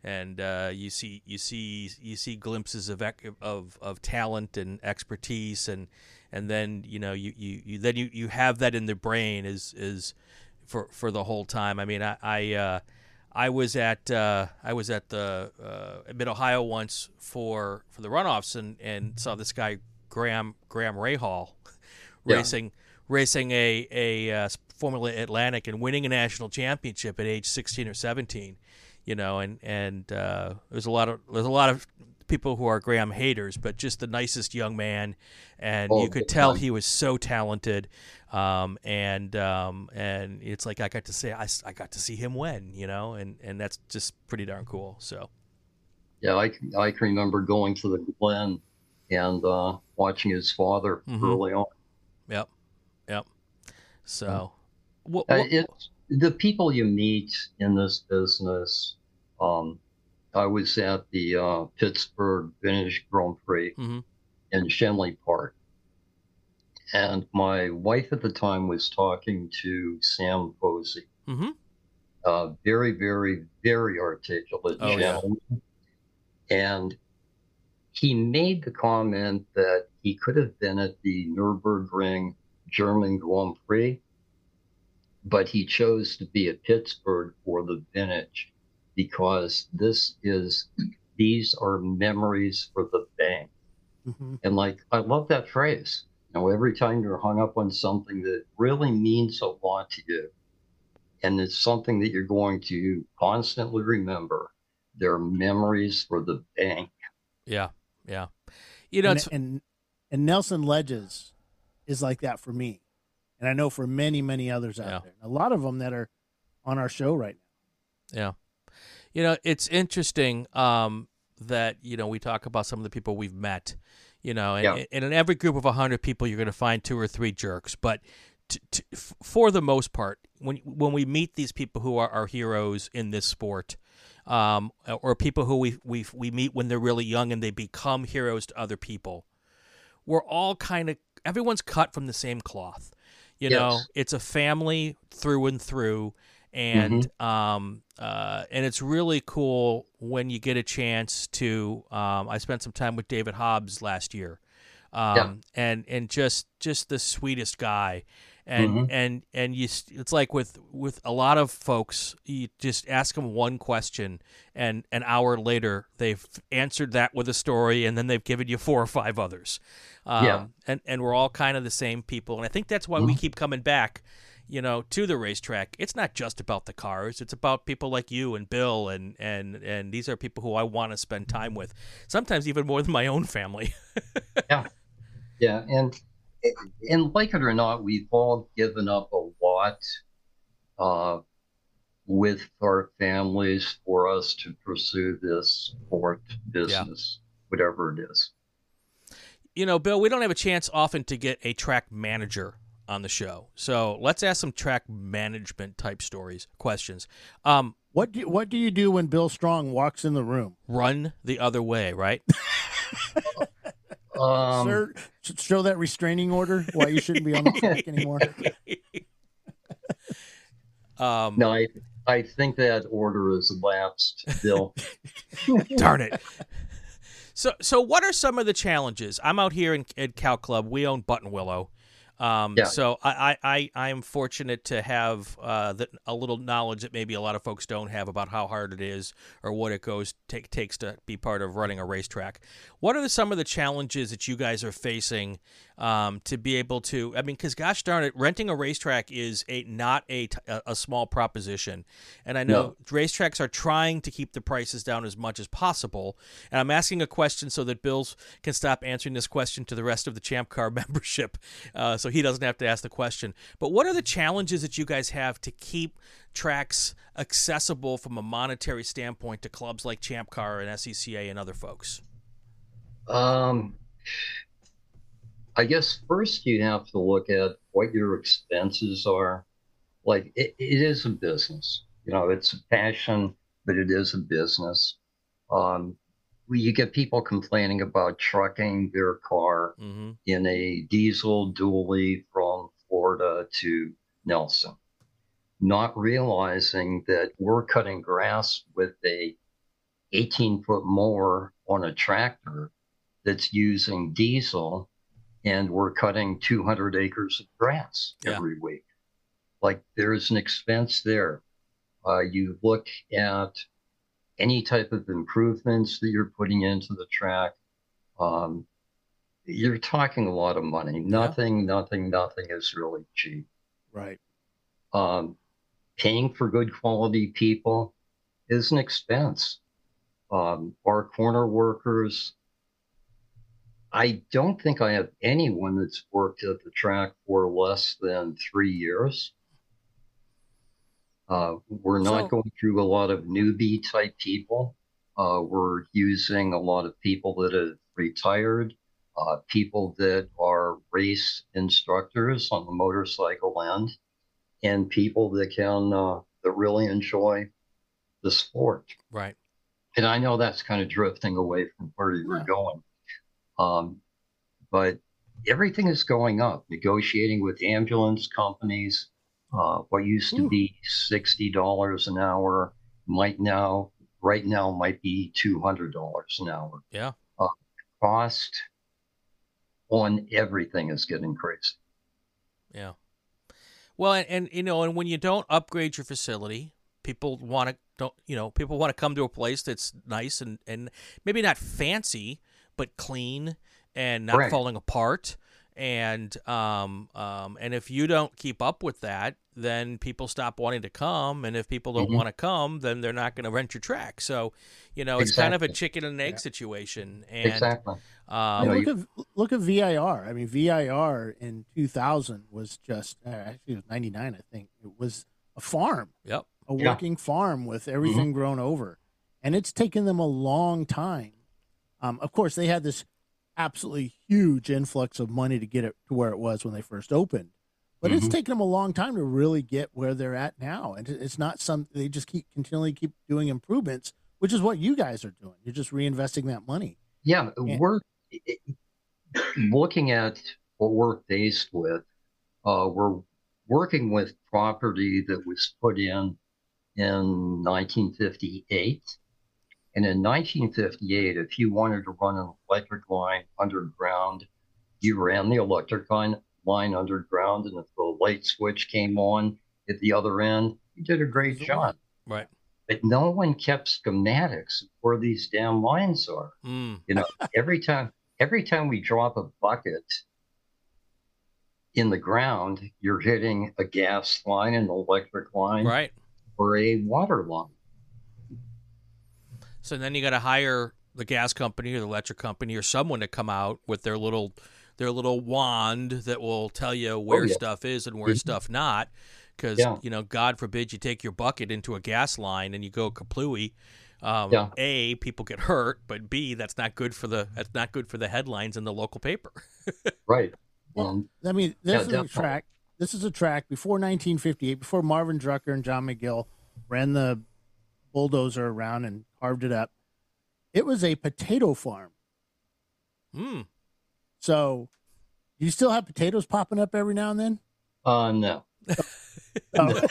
and uh, you see you see you see glimpses of of of talent and expertise and and then you know you you, you then you, you have that in the brain is is for for the whole time i mean i i uh I was at uh, I was at the uh, Mid Ohio once for for the runoffs and, and saw this guy Graham Graham Rahal Yeah. racing racing a a uh, Formula Atlantic and winning a national championship at age 16 or 17 you know and and uh, there's a lot of there's a lot of people who are Graham haters but just the nicest young man and Oh, you could tell time. he was so talented um, and um, and it's like I got to say I, I got to see him win you know and and that's just pretty darn cool so Yeah, I, can- I can remember going to the Glen and uh, watching his father Mhm. early on. yep yep so what, Uh, it's the people you meet in this business. Um, I was at the uh, Pittsburgh Vintage Grand Prix Mhm. in Schenley Park, and my wife at the time was talking to Sam Posey, Mhm. uh, very, very, very articulate Oh, yeah. gentleman, and he made the comment that he could have been at the Nurburgring German Grand Prix, but he chose to be at Pittsburgh for the vintage because this is these are memories for the bank. Mm-hmm. And like I love that phrase. You know, every time you're hung up on something that really means a lot to you, and it's something that you're going to constantly remember, there are memories for the bank. Yeah, yeah. You know, and, and, and Nelson Ledges is like that for me, and I know for many many others out yeah. there. A lot of them that are on our show right now. Yeah. You know, it's interesting um, that you know we talk about some of the people we've met. You know, and, yeah. and in every group of hundred people, you're going to find two or three jerks. But t- t- for the most part, when when we meet these people who are our heroes in this sport, um, or people who we we we meet when they're really young and they become heroes to other people, we're all kind of everyone's cut from the same cloth. You yes. know, it's a family through and through, and mm-hmm. um, uh, and it's really cool when you get a chance to. Um, I spent some time with David Hobbs last year, um, yeah. and and just just the sweetest guy, and mm-hmm. and and you it's like with with a lot of folks you just ask them one question and an hour later they've answered that with a story and then they've given you four or five others um, yeah. and and we're all kind of the same people and i think that's why mm-hmm. we keep coming back you know to the racetrack it's not just about the cars it's about people like you and bill and and and these are people who i want to spend time with sometimes even more than my own family [laughs] yeah yeah and and like it or not, we've all given up a lot uh, with our families for us to pursue this sport business, yeah. whatever it is. You know, Bill, we don't have a chance often to get a track manager on the show, so let's ask some track management type stories, questions. Um, what do you, what do you do when Bill Strong walks in the room? Run the other way, right? [laughs] Um, Sir, show that restraining order why you shouldn't be on the [laughs] track anymore. um, no, I I think that order is lapsed, Bill. [laughs] Darn it. So, so what are some of the challenges? I'm out here in, at Cal Club. We own Buttonwillow. Um, yeah. So I, I, I am fortunate to have uh, the, a little knowledge that maybe a lot of folks don't have about how hard it is or what it goes take, takes to be part of running a racetrack. What are some of the challenges that you guys are facing um, to be able to? I mean, because gosh darn it, renting a racetrack is a not a, a small proposition, and I know no. racetracks are trying to keep the prices down as much as possible. And I'm asking a question so that Bills can stop answering this question to the rest of the Champ Car [laughs] membership. Uh, so he doesn't have to ask the question. But what are the challenges that you guys have to keep tracks accessible from a monetary standpoint to clubs like Champ Car and SCCA and other folks? Um, I guess first you have to look at what your expenses are. Like it, it is a business, you know, it's a passion, but it is a business. Um, you get people complaining about trucking their car mm-hmm. in a diesel dually from Florida to Nelson, not realizing that we're cutting grass with a 18 foot mower on a tractor that's using diesel, and we're cutting 200 acres of grass yeah. every week. Like there's an expense there. Uh, you look at any type of improvements that you're putting into the track, um, you're talking a lot of money. Nothing, yeah. nothing, nothing is really cheap. Right. Um, paying for good quality people is an expense. Um, our corner workers, I don't think I have anyone that's worked at the track for less than three years. Uh, we're not so, going through a lot of newbie type people. Uh, we're using a lot of people that have retired, uh, people that are race instructors on the motorcycle end, and people that can uh, that really enjoy the sport. Right. And I know that's kind of drifting away from where you were going, um, but everything is going up. Negotiating with ambulance companies, uh, what used to Ooh. be sixty dollars an hour might now, right now, might be two hundred dollars an hour. Yeah. Uh, cost on everything is getting crazy. Yeah. Well, and, and you know, and when you don't upgrade your facility, people want to don't you know people want to come to a place that's nice and and maybe not fancy but clean and not Right. falling apart and um um and if you don't keep up with that then people stop wanting to come and if people don't Mhm. want to come then they're not going to rent your track so you know it's kind of a chicken and egg Yeah. situation and exactly. um know, look at look at VIR. I mean, VIR in 2000 was just uh, actually it was 99. I think it was a farm, yep a Yeah. working farm with everything grown over, and it's taken them a long time. Um, of course, they had this absolutely huge influx of money to get it to where it was when they first opened, but it's Mhm. taken them a long time to really get where they're at now. And it's not some they just keep continually keep doing improvements, which is what you guys are doing. You're just reinvesting that money. Yeah, Yeah. we're [clears throat] looking at what we're faced with. Uh, we're working with property that was put in in 1958. And in 1958, if you wanted to run an electric line underground, you ran the electric line, line underground, and if the light switch came on at the other end, you did a great job. right. But no one kept schematics of where these damn lines are. Mm, every time every time we drop a bucket in the ground, you're hitting a gas line, an electric line, right. or a water line. So then you got to hire the gas company or the electric company or someone to come out with their little their little wand that will tell you where Oh, yeah. stuff is and where Mhm. stuff not. Because Yeah. you know, God forbid you take your bucket into a gas line and you go kaplooey. Um, Yeah. A, people get hurt, but B, that's not good for the that's not good for the headlines in the local paper. [laughs] Right. Well, And I mean, Yeah, this is a track. This is a track before 1958, before Marvin Drucker and John McGill ran the bulldozer around and carved it up. It was a potato farm. Hmm. So, you still have potatoes popping up every now and then. uh, no. Oh. [laughs]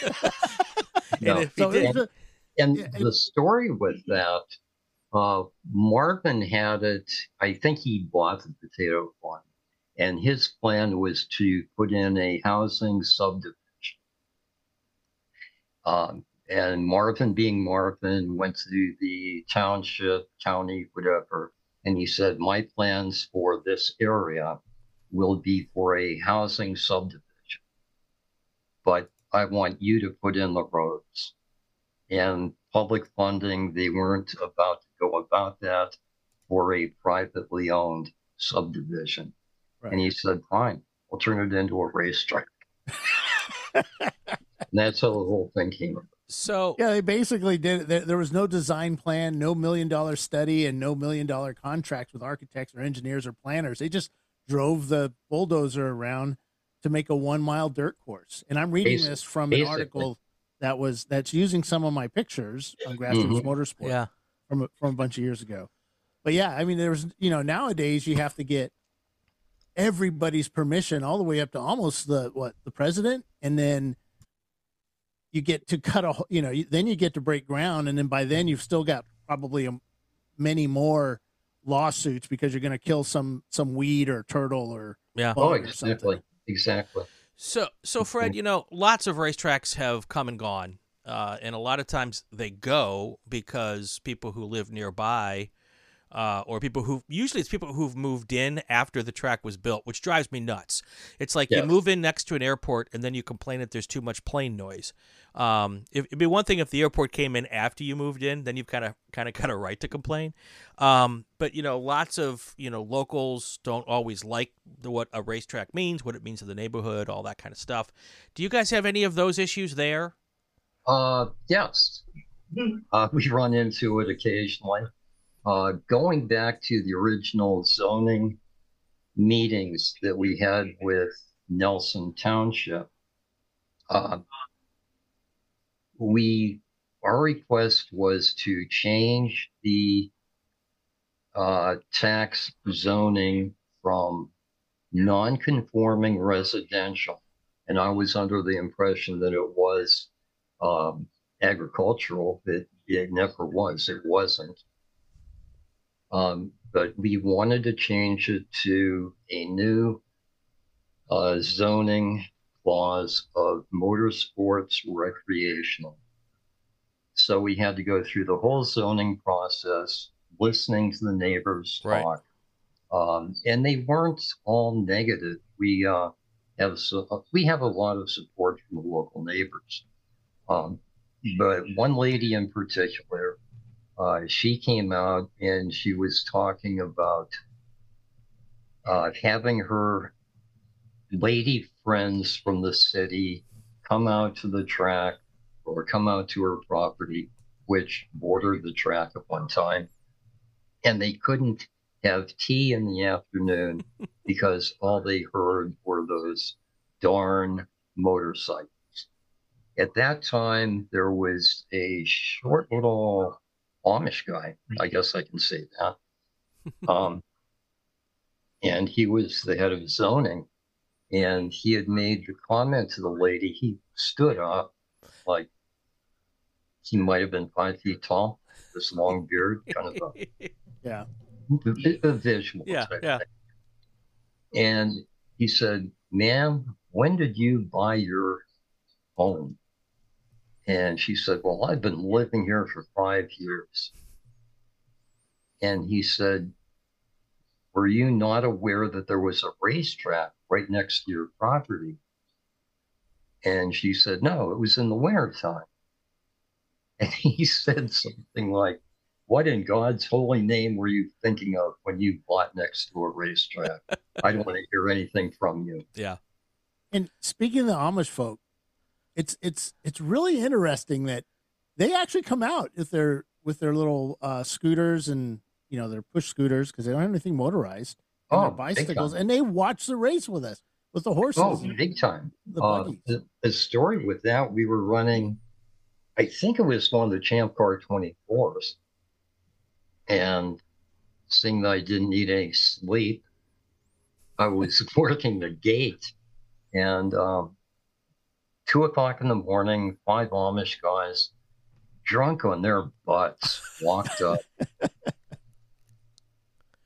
No. [laughs] And so did, a- And Yeah, the story with that, uh, Marvin had it, I think he bought the potato farm, and his plan was to put in a housing subdivision. Um, and Marvin, being Marvin, went to the township, county, whatever, and he said, My plans for this area will be for a housing subdivision. But I want you to put in the roads and public funding, they weren't about to go about that for a privately owned subdivision. Right. And he said, fine, I'll turn it into a racetrack. [laughs] and that's how the whole thing came about. So yeah, they basically did. it. There, there was no design plan, no million dollar study, and no million dollar contracts with architects or engineers or planners. They just drove the bulldozer around to make a one mile dirt course. And I'm reading Basi- this from an basically. article that was that's using some of my pictures on Grassroots Mhm. Motorsport yeah, from from a bunch of years ago. But yeah, I mean, there's you know nowadays you have to get everybody's permission all the way up to almost the what the president, and then you get to cut a you know then you get to break ground, and then by then you've still got probably a, many more lawsuits because you're going to kill some some weed or turtle or yeah. bug Oh, or something. exactly. Exactly. So, so Fred, you know, lots of racetracks have come and gone, uh, and a lot of times they go because people who live nearby, uh, or people who usually it's people who've moved in after the track was built, which drives me nuts. It's like you move in next to an airport and then you complain that there's too much plane noise. Um, if, it'd be one thing if the airport came in after you moved in, then you've kind of kind of got a right to complain. Um, but you know, lots of you know locals don't always like the, what a racetrack means, what it means to the neighborhood, all that kind of stuff. Do you guys have any of those issues there? Uh, yes, uh, we run into it occasionally. Uh, going back to the original zoning meetings that we had with Nelson Township, uh, we our request was to change the uh, tax zoning from non-conforming residential, and I was under the impression that it was um, agricultural. It, it never was. It wasn't. Um, but we wanted to change it to a new uh, zoning laws of motorsports recreational. So we had to go through the whole zoning process, listening to the neighbors Right. talk. Um, and they weren't all negative. We uh, have so, we have a lot of support from the local neighbors. Um, but one lady in particular, uh, she came out and she was talking about uh, having her lady friends from the city come out to the track or come out to her property, which bordered the track at one time. And they couldn't have tea in the afternoon [laughs] because all they heard were those darn motorcycles. At that time, there was a short little Amish guy, I guess I can say that. [laughs] Um, and he was the head of zoning. And he had made the comment to the lady. He stood up like he might have been five feet tall, this long beard, kind of a, [laughs] Yeah. a visual. Yeah, yeah. And he said, Ma'am, when did you buy your home? And she said, Well, I've been living here for five years. And he said, Were you not aware that there was a racetrack right next to your property? And she said, No, it was in the wintertime. [laughs] And he said something like, What in God's holy name were you thinking of when you bought next to a racetrack? I don't want to hear anything from you. Yeah. And speaking of the Amish folk, it's it's it's really interesting that they actually come out with their with their little uh, scooters and you know their push scooters because they don't have anything motorized and Oh, bicycles, and they watch the race with us with the horses, Oh, big time. the Uh, the, the story with that, we were running, I think it was one of the Champ Car 24s. And seeing that I didn't need any sleep, I was [laughs] working the gate. And um, two o'clock in the morning, five Amish guys, drunk on their butts, walked up. [laughs]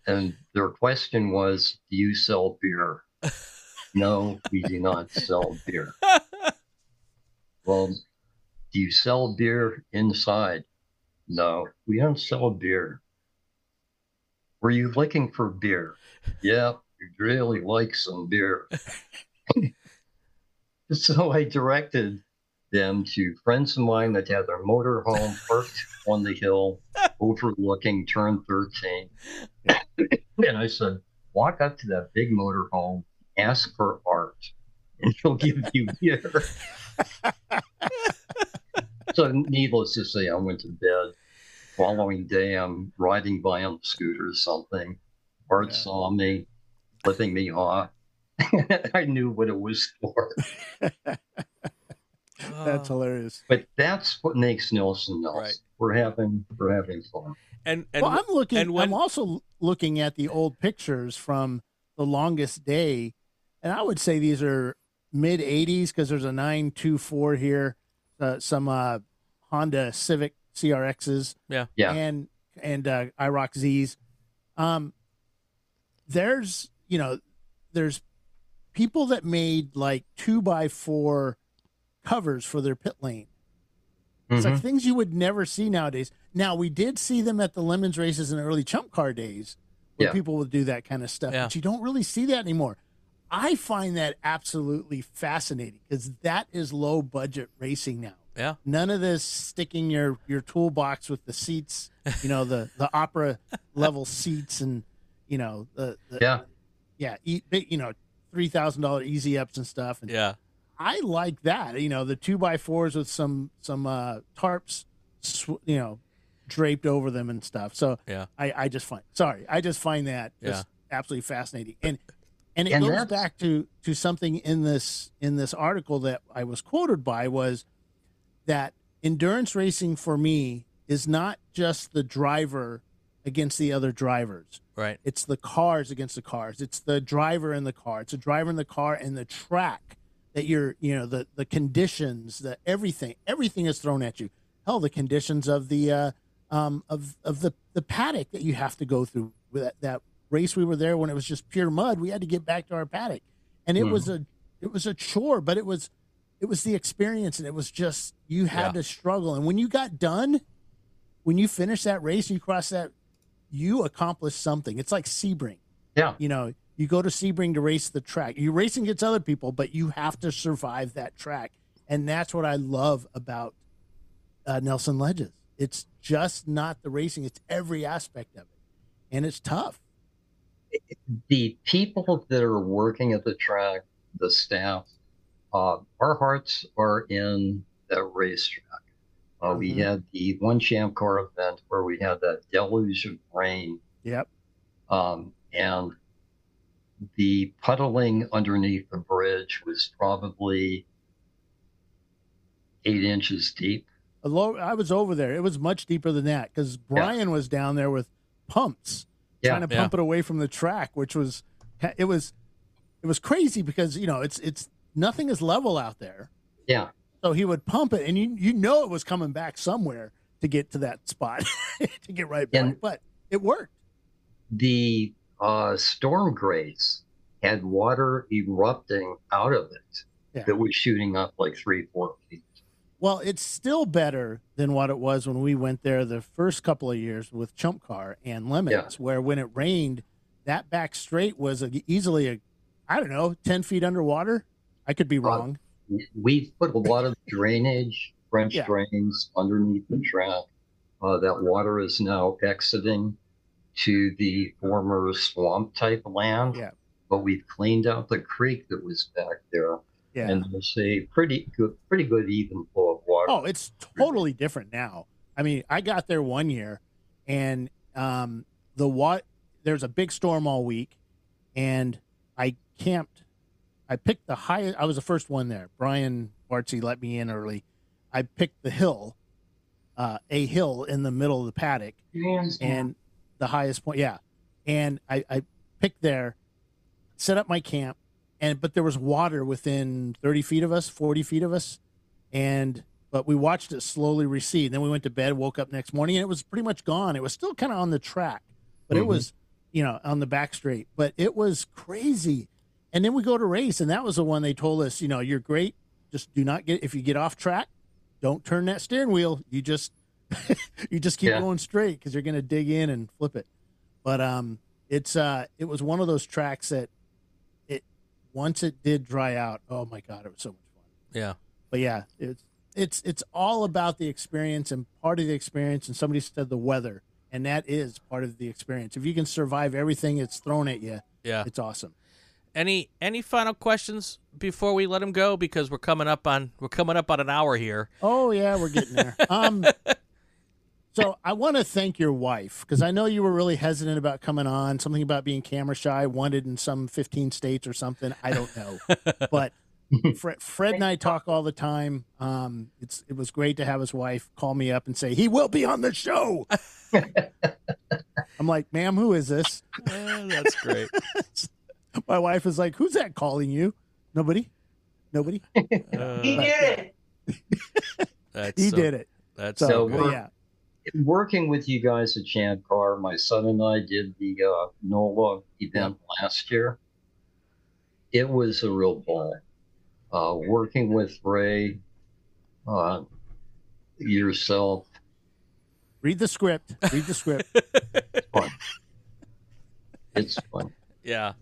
and their question was, Do you sell beer? No, we do not sell beer. [laughs] Well, do you sell beer inside? No, we don't sell beer. Were you looking for beer? Yeah, we'd really like some beer. [laughs] so I directed them to friends of mine that had their motor home parked on the hill [laughs] overlooking turn 13. and I said, walk up to that big motor home, ask for art, and he'll give you beer. [laughs] so needless to say, I went to bed. Following day, I'm riding by on the scooter or something. Art Yeah. saw me, flipping me off. [laughs] I knew what it was for. [laughs] That's Uh, hilarious. But that's what makes Nelson Nelson. Right. We're having we're having fun. and and well, I'm looking. and when- I'm also looking at the old pictures from the longest day, and I would say these are mid '80s because there's a 924 here, uh, some uh, Honda Civic CRXs, Yeah. Yeah. and and uh, IROC Zs. Um, there's you know, there's people that made like two by four covers for their pit lane. It's Mhm. like things you would never see nowadays. Now we did see them at the LeMons races in the early chump car days, where Yeah. people would do that kind of stuff. Yeah. But you don't really see that anymore. I find that absolutely fascinating because that is low budget racing now. yeah, None of this sticking your your toolbox with the seats, you know, the the opera level seats, and you know the, the yeah. yeah, e- big, you know, three thousand dollar easy ups and stuff. And yeah, I like that. You know, the two by fours with some some uh, tarps, sw- you know, draped over them and stuff. So Yeah. I, I just find sorry, I just find that just absolutely fascinating. And and it And goes back to to something in this in this article that I was quoted by was that endurance racing for me is not just the driver against the other drivers. right. It's the cars against the cars. It's the driver in the car. It's a driver in the car and the track that you're, you know, the the conditions, the everything, everything is thrown at you. Hell, the conditions of the uh, um, of of the the paddock that you have to go through. With that, that race we were there when it was just pure mud. We had to get back to our paddock, and it Hmm. was a it was a chore, but it was it was the experience, and it was just you had Yeah. to struggle. And when you got done, when you finished that race, you crossed that, you accomplish something. It's like Sebring. Yeah. You know, you go to Sebring to race the track. You're racing against other people, but you have to survive that track, and that's what I love about uh, Nelson Ledges. It's just not the racing; it's every aspect of it, and it's tough. the people that are working at the track, the staff, uh, our hearts are in that racetrack. Uh, We Mhm. had the one champ car event where we had that deluge of rain, Yep. um, and the puddling underneath the bridge was probably eight inches deep. Low- I was over there. It was much deeper than that because Brian was down there with pumps Yeah. trying to Yeah. pump it away from the track, which was it was it was crazy because you know it's it's nothing is level out there. Yeah. So he would pump it, and you you know it was coming back somewhere to get to that spot [laughs] to get right back, And- but it worked. The uh, storm grates had water erupting out of it Yeah. that was shooting up like three, four feet. Well, it's still better than what it was when we went there the first couple of years with Chump Car and LeMons, where when it rained, that back straight was a, easily a, I don't know, ten feet underwater. I could be Uh, wrong. We've put a lot of drainage, French Yeah. drains underneath the track. Uh, that water is now exiting to the former swamp type land. Yeah. But we've cleaned out the creek that was back there, Yeah. and there's a pretty good, pretty good even flow of water. Oh, it's totally different now. I mean, I got there one year, and um, the what there's a big storm all week, and I camped. I picked the highest. I was the first one there. Brian Bartsey let me in early. I picked the hill, uh, a hill in the middle of the paddock, and the highest point. Yeah, and I, I picked there, set up my camp, and but there was water within thirty feet of us, forty feet of us, and but we watched it slowly recede. Then we went to bed, woke up next morning, and it was pretty much gone. It was still kind of on the track, but it Mhm. was, you know, on the back straight. But it was crazy. And then we go to race, and that was the one they told us, you know, you're great. Just do not get if you get off track, don't turn that steering wheel. You just [laughs] you just keep Yeah. going straight because you're gonna dig in and flip it. But um, it's uh, it was one of those tracks that it once it did dry out. Oh my god, it was so much fun Yeah. but yeah, it's it's it's all about the experience and part of the experience. And somebody said the weather, and that is part of the experience. If you can survive everything it's thrown at you, Yeah. it's awesome. Any any final questions before we let him go? Because we're coming up on we're coming up on an hour here. Oh yeah, we're getting there. [laughs] Um, so I want to thank your wife because I know you were really hesitant about coming on. Something about being camera shy, wanted in some 15 states or something. I don't know, [laughs] but Fred, Fred and I talk all the time. Um, it's it was great to have his wife call me up and say he will be on the show. [laughs] I'm like, ma'am, who is this? Eh, that's great. My wife is like, who's that calling you? Nobody, nobody. [laughs] Uh, He did it. [laughs] That's He so- did it. That's So, so but good. yeah, Working with you guys at Champ Car, my son and I did the uh, NOLA event last year. It was a real ball. Uh, working with Ray, uh, yourself, read the script. Read the script. [laughs] it's fun. it's fun. Yeah.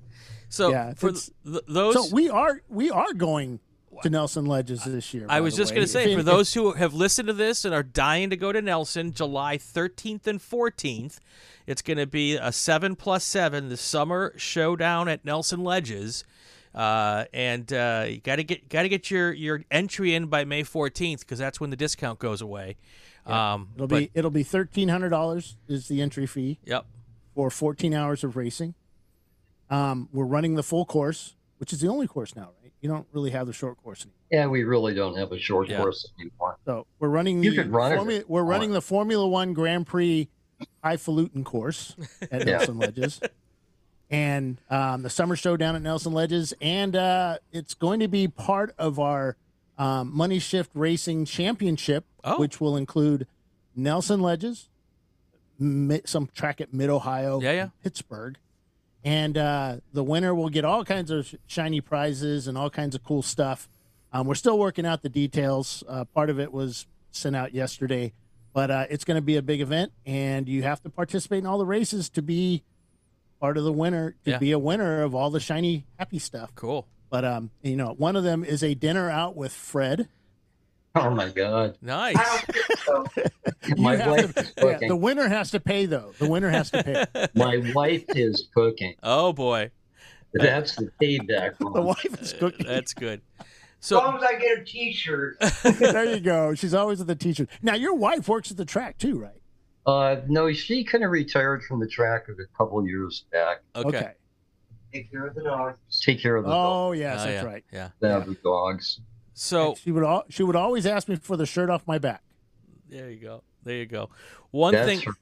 So Yeah, for th- those so we are we are going to Nelson Ledges this year. I was just going to say, for those who have listened to this and are dying to go to Nelson, July 13th and 14th, it's going to be a 7 plus 7, the summer showdown at Nelson Ledges. Uh, and uh, you got to get got to get your, your entry in by May 14th because that's when the discount goes away. Um, it'll but- be it'll be thirteen hundred dollars is the entry fee Yep. for fourteen hours of racing. Um, we're running the full course, which is the only course now, right? You don't really have the short course anymore. Yeah, we really don't have a short Yeah. course anymore. So we're running You the run it Formula, we're running the Formula One Grand Prix highfalutin course [laughs] at Yeah. Nelson Ledges, and um, the summer show down at Nelson Ledges, and uh, it's going to be part of our um, Money Shift Racing Championship, Oh. which will include Nelson Ledges, mi- some track at Mid Ohio, Yeah, yeah. Pittsburgh, and uh, the winner will get all kinds of shiny prizes and all kinds of cool stuff. Um, we're still working out the details. Uh, part of it was sent out yesterday, but uh, it's going to be a big event, and you have to participate in all the races to be part of the winner, to Yeah. be a winner of all the shiny happy stuff. Cool. But um, you know, one of them is a dinner out with Fred. [laughs] Oh my God. Nice. I don't think so. [laughs] My You wife to- is yeah, cooking. the winner has to pay, though. The winner has to pay. [laughs] My wife is cooking. Oh boy, That's the feedback. the wife is cooking. that's good. As long as I get a T-shirt. there you go. She's always at the teacher. Now, your wife works at the track too, right? Uh, no, she kind of retired from the track a couple years back. okay. Take care of the dogs. Take care of the dog, Oh, yes, Oh, that's yeah. right. Yeah. the dogs. So she would al- she would always ask me for the shirt off my back. there you go. There you go. One That's thing. her-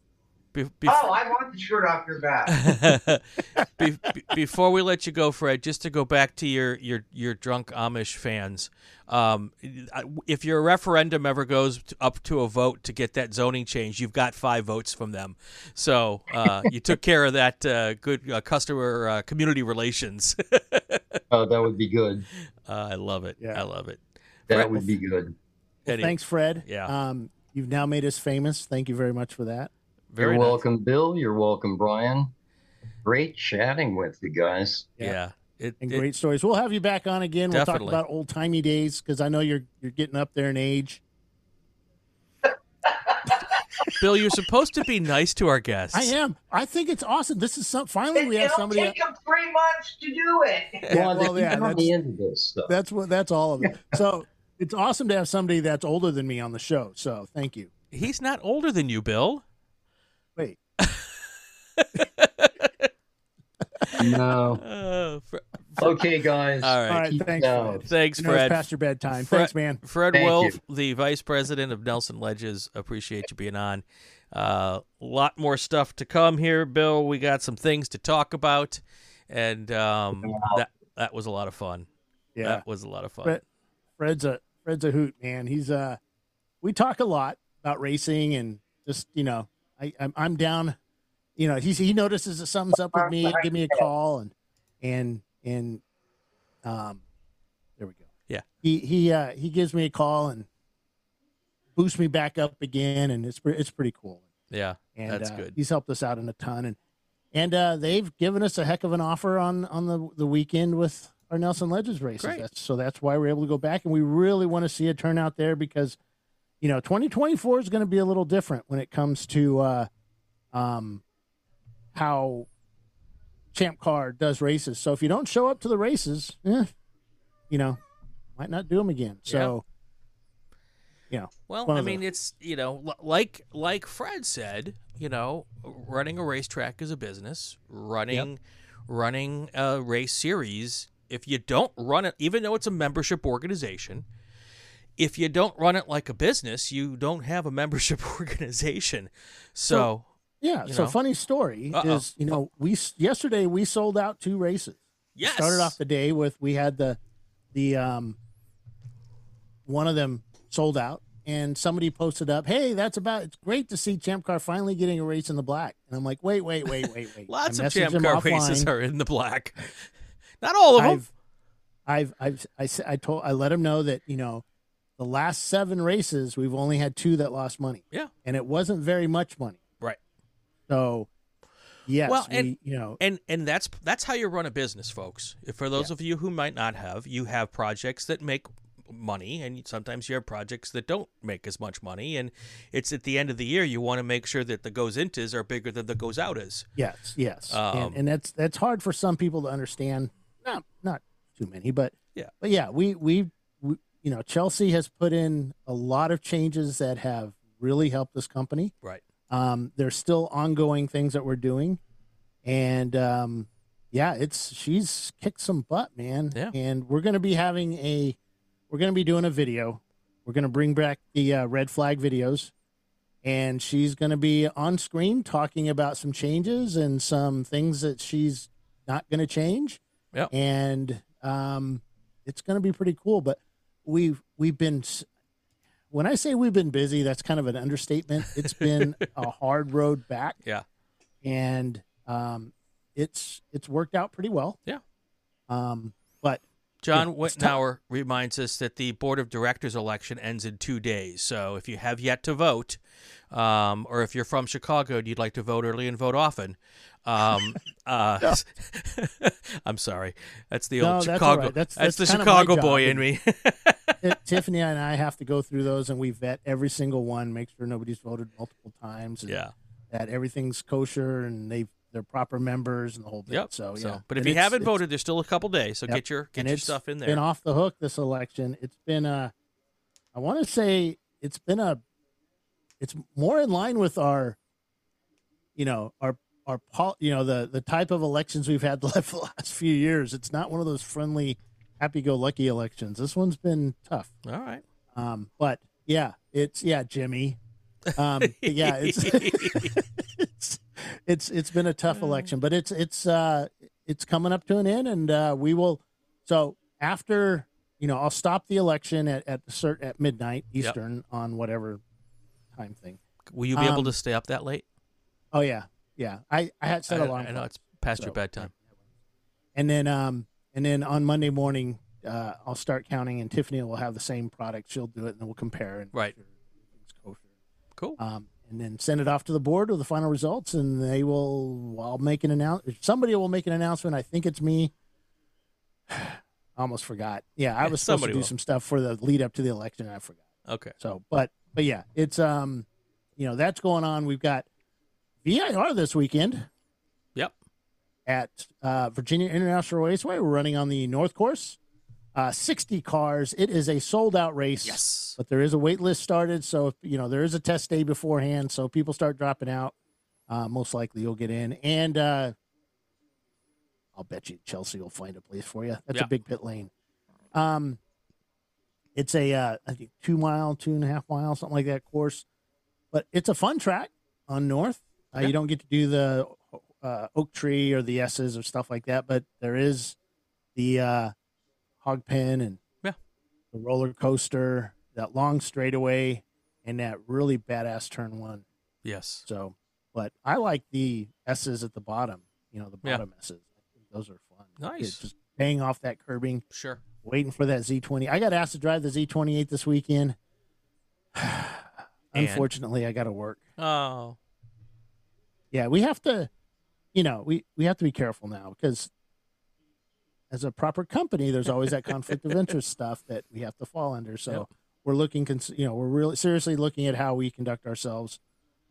Be, be, Oh, I want the shirt off your back. [laughs] be, be- before we let you go, Fred, just to go back to your your your drunk Amish fans, um, if your referendum ever goes to, up to a vote to get that zoning change, you've got five votes from them. So uh, you took care of that. Uh, good uh, customer uh, community relations. [laughs] Oh, that would be good. uh, I love it. Yeah. I love it. That Fred- would be good. Well, Eddie, thanks, Fred. Yeah. Um, you've now made us famous. Thank you very much for that. Very You're nice. welcome, Bill. You're welcome, Brian. Great chatting with you guys. Yeah. It, And it- great stories. We'll have you back on again. We'll Definitely. talk about old timey days because I know you're you're getting up there in age. [laughs] Bill, you're supposed to be nice to our guests. I am. I think it's awesome. This is some. Finally, It, we have somebody. it'll somebody. take them three months to do it. Yeah, Well, well, yeah, got that's- me into this stuff. That's what. That's all of it. So it's awesome to have somebody that's older than me on the show. So thank you. He's not older than you, Bill. Wait. [laughs] No. [laughs] Uh, Fr- Okay, guys. all right. All right. Thanks, down. Fred. Thanks, You know Fred. past your bedtime. Fred- Thanks, man. Fred Thank Wolfe, you. the vice president of Nelson Ledges, appreciate you being on. A uh, lot more stuff to come here, Bill. We got some things to talk about, and um, that that was a lot of fun. Yeah. That was a lot of fun. Fred, Fred's a Fred's a hoot, man. He's uh we talk a lot about racing and just you know I I'm, I'm down. You know he's he notices that something's up with me. Give me a call and and and um there we go. Yeah. He he uh he gives me a call and boosts me back up again, and it's it's pretty cool. Yeah, And That's uh, good. He's helped us out in a ton, and and uh, they've given us a heck of an offer on on the the weekend with our Nelson Ledges races. That's, so that's why we're able to go back, and we really want to see a turnout there because you know 2024 is going to be a little different when it comes to uh, um, how Champ Car does races. So if you don't show up to the races, eh, you know, might not do them again. So. Yeah. Well, One I mean, it's you know, like like Fred said, you know, running a racetrack is a business. Running running a race series, if you don't run it, even though it's a membership organization, if you don't run it like a business, you don't have a [laughs] membership organization. So, Yeah. You so know? funny story Uh-oh. is, you know, we yesterday we sold out two races. yes, Started off the day with we had the the um one of them sold out and somebody posted up, "Hey, that's about it's great to see Champ Car finally getting a race in the black." And I'm like, "Wait, wait, wait, wait, wait." [laughs] lots of champ car offline. races are in the black. [laughs] Not all of them. I've, I've, I've, I, I told, I let him know that you know, the last seven races we've only had two that lost money. Yeah. and it wasn't very much money. Right. So, yes, Well, we, and- you know, and and that's that's how you run a business folks for those of you who might not have you have projects that make money and sometimes you have projects that don't make as much money and it's at the end of the year you want to make sure that the goes intos are bigger than the goes outas Yes, yes, Um, and, and that's that's hard for some people to understand. Not not too many, but Yeah. but yeah, we we, we you know Chelsea has put in a lot of changes that have really helped this company. right Um, there's still ongoing things that we're doing, and um, yeah, it's she's kicked some butt, man. Yeah. and we're gonna be having a we're gonna be doing a video. We're gonna bring back the uh, red flag videos and she's going to be on screen talking about some changes and some things that she's not going to change. Yep. And um, it's going to be pretty cool. But we've we've been when I say we've been busy, that's kind of an understatement. It's been [laughs] a hard road back, yeah and um, it's it's worked out pretty well. Yeah. Um, but John Yeah, it's tough. Wittenauer reminds us that the board of directors election ends in two days. So if you have yet to vote, um, or if you're from Chicago and you'd like to vote early and vote often, um, [laughs] uh, [laughs] I'm sorry, that's the No, old that's Chicago. right. That's- That's, that's the Chicago boy in me. [laughs] Tiffany and I have to go through those, and we vet every single one, make sure nobody's voted multiple times, and yeah. that everything's kosher and they they're proper members and the whole bit. Yep. So yeah. but if And you haven't voted, there's still a couple days. So Yep. get your get and your stuff in there. Been off the hook this election. It's been a, I want to say it's been a, it's more in line with our, you know, our our pol, you know the the type of elections we've had [laughs] the last few years. It's not one of those friendly, happy-go-lucky elections. This one's been tough. All right. Um, but yeah, it's yeah, Jimmy. Um, yeah, it's [laughs] it's it's it's been a tough election, but it's it's uh it's coming up to an end, and uh, we will. So after you know, I'll stop the election at at cert at midnight Eastern on whatever time thing. Will you be able Um, to stay up that late? Oh yeah, yeah. I I had set I, alarm. I know it's past your bedtime. And then um and then on Monday morning, uh, I'll start counting, and Tiffany will have the same product. She'll do it, and we'll compare and Right. sure everything's kosher. Cool. um, and then send it off to the board with the final results, and they will. I'll make an announcement. Somebody will make an announcement. I think it's me. [sighs] Almost forgot. Yeah, I was supposed to do will. some stuff for the lead up to the election, and I forgot. Okay. So, but but yeah, it's um, you know, that's going on. We've got VIR this weekend Yep. at uh, Virginia International Raceway. We're running on the North Course. Uh, 60 cars. It is a sold out race. Yes. But there is a wait list started. So, if, you know, there is a test day beforehand. So people start dropping out. Uh, most likely you'll get in. And uh, I'll bet you Chelsea will find a place for you. That's Yeah. a big pit lane. Um, it's a, uh, I think, two mile, two and a half mile, something like that course. But it's a fun track on North. Uh, Yeah. You don't get to do the uh, oak tree or the S's or stuff like that, but there is the uh, hog pen and Yeah. the roller coaster, that long straightaway, and that really badass turn one. Yes. So, but I like the S's at the bottom. You know, the Yeah. bottom S's. I think those are fun. Nice. It's just paying off that curbing, Sure. waiting for that Z20. I got asked to drive the Z28 this weekend. Unfortunately, I got to work. Oh. Yeah, we have to, you know, we we have to be careful now because as a proper company, there's always that conflict of interest stuff that we have to fall under. So Yep. we're looking, cons- you know, we're really seriously looking at how we conduct ourselves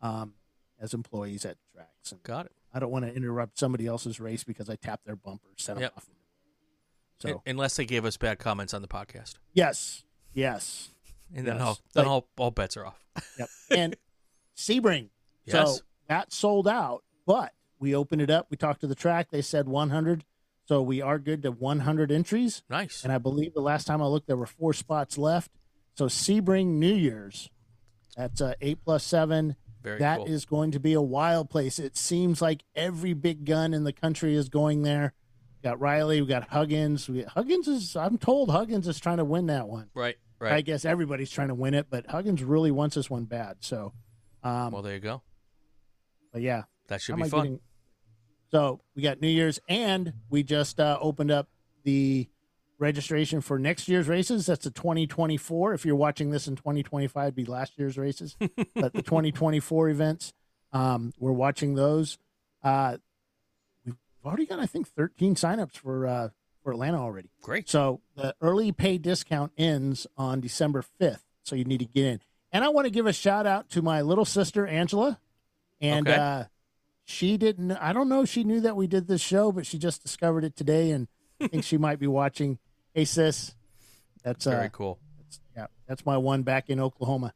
um, as employees at tracks. And Got it. I don't want to interrupt somebody else's race because I tapped their bumper, set Yep. off. So Un- Unless they gave us bad comments on the podcast, yes, yes, and then Yes. all then Like- all, all bets are off. yep. And Sebring. Yes. So that sold out, but we opened it up. We talked to the track. They said 100. So we are good to 100 entries. Nice. And I believe the last time I looked, there were four spots left. So Sebring New Year's, that's uh, eight plus seven. Very That is cool. going to be a wild place. It seems like every big gun in the country is going there. We got Riley, we got Huggins. We, Huggins is, I'm told Huggins is trying to win that one. right. Right. I guess everybody's trying to win it, but Huggins really wants this one bad. So, um, well, there you go. but yeah, That should be fun. getting- So we got New Year's, and we just uh, opened up the registration for next year's races. That's the 2024. If you're watching this in 2025, it'd be last year's races, [laughs] but the 2024 events, um, we're watching those. Uh, we've already got, I think, 13 signups for uh, for Atlanta already. Great. So the early pay discount ends on December 5th. So you need to get in. And I want to give a shout out to my little sister, Angela. And Okay. uh, she didn't, I don't know if she knew that we did this show, but she just discovered it today. And I [laughs] think she might be watching. Hey, sis. That's uh, Very cool. that's, yeah, that's my one back in Oklahoma.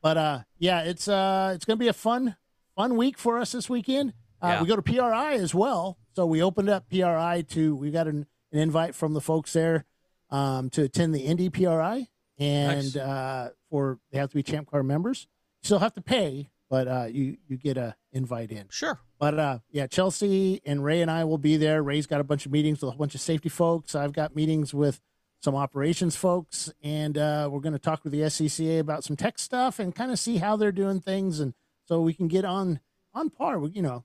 But uh, yeah, it's uh, it's gonna be a fun, fun week for us this weekend. Uh, Yeah. We go to PRI as well, so we opened up PRI to. We got an, an invite from the folks there um, to attend the Indy PRI, and Nice. uh, for they have to be Champ Car members. Still have to pay, but uh, you you get a invite in. Sure. But uh, yeah, Chelsea and Ray and I will be there. Ray's got a bunch of meetings with a bunch of safety folks. I've got meetings with some operations folks, and uh, we're going to talk with the SCCA about some tech stuff and kind of see how they're doing things, and so we can get on on par. with You know,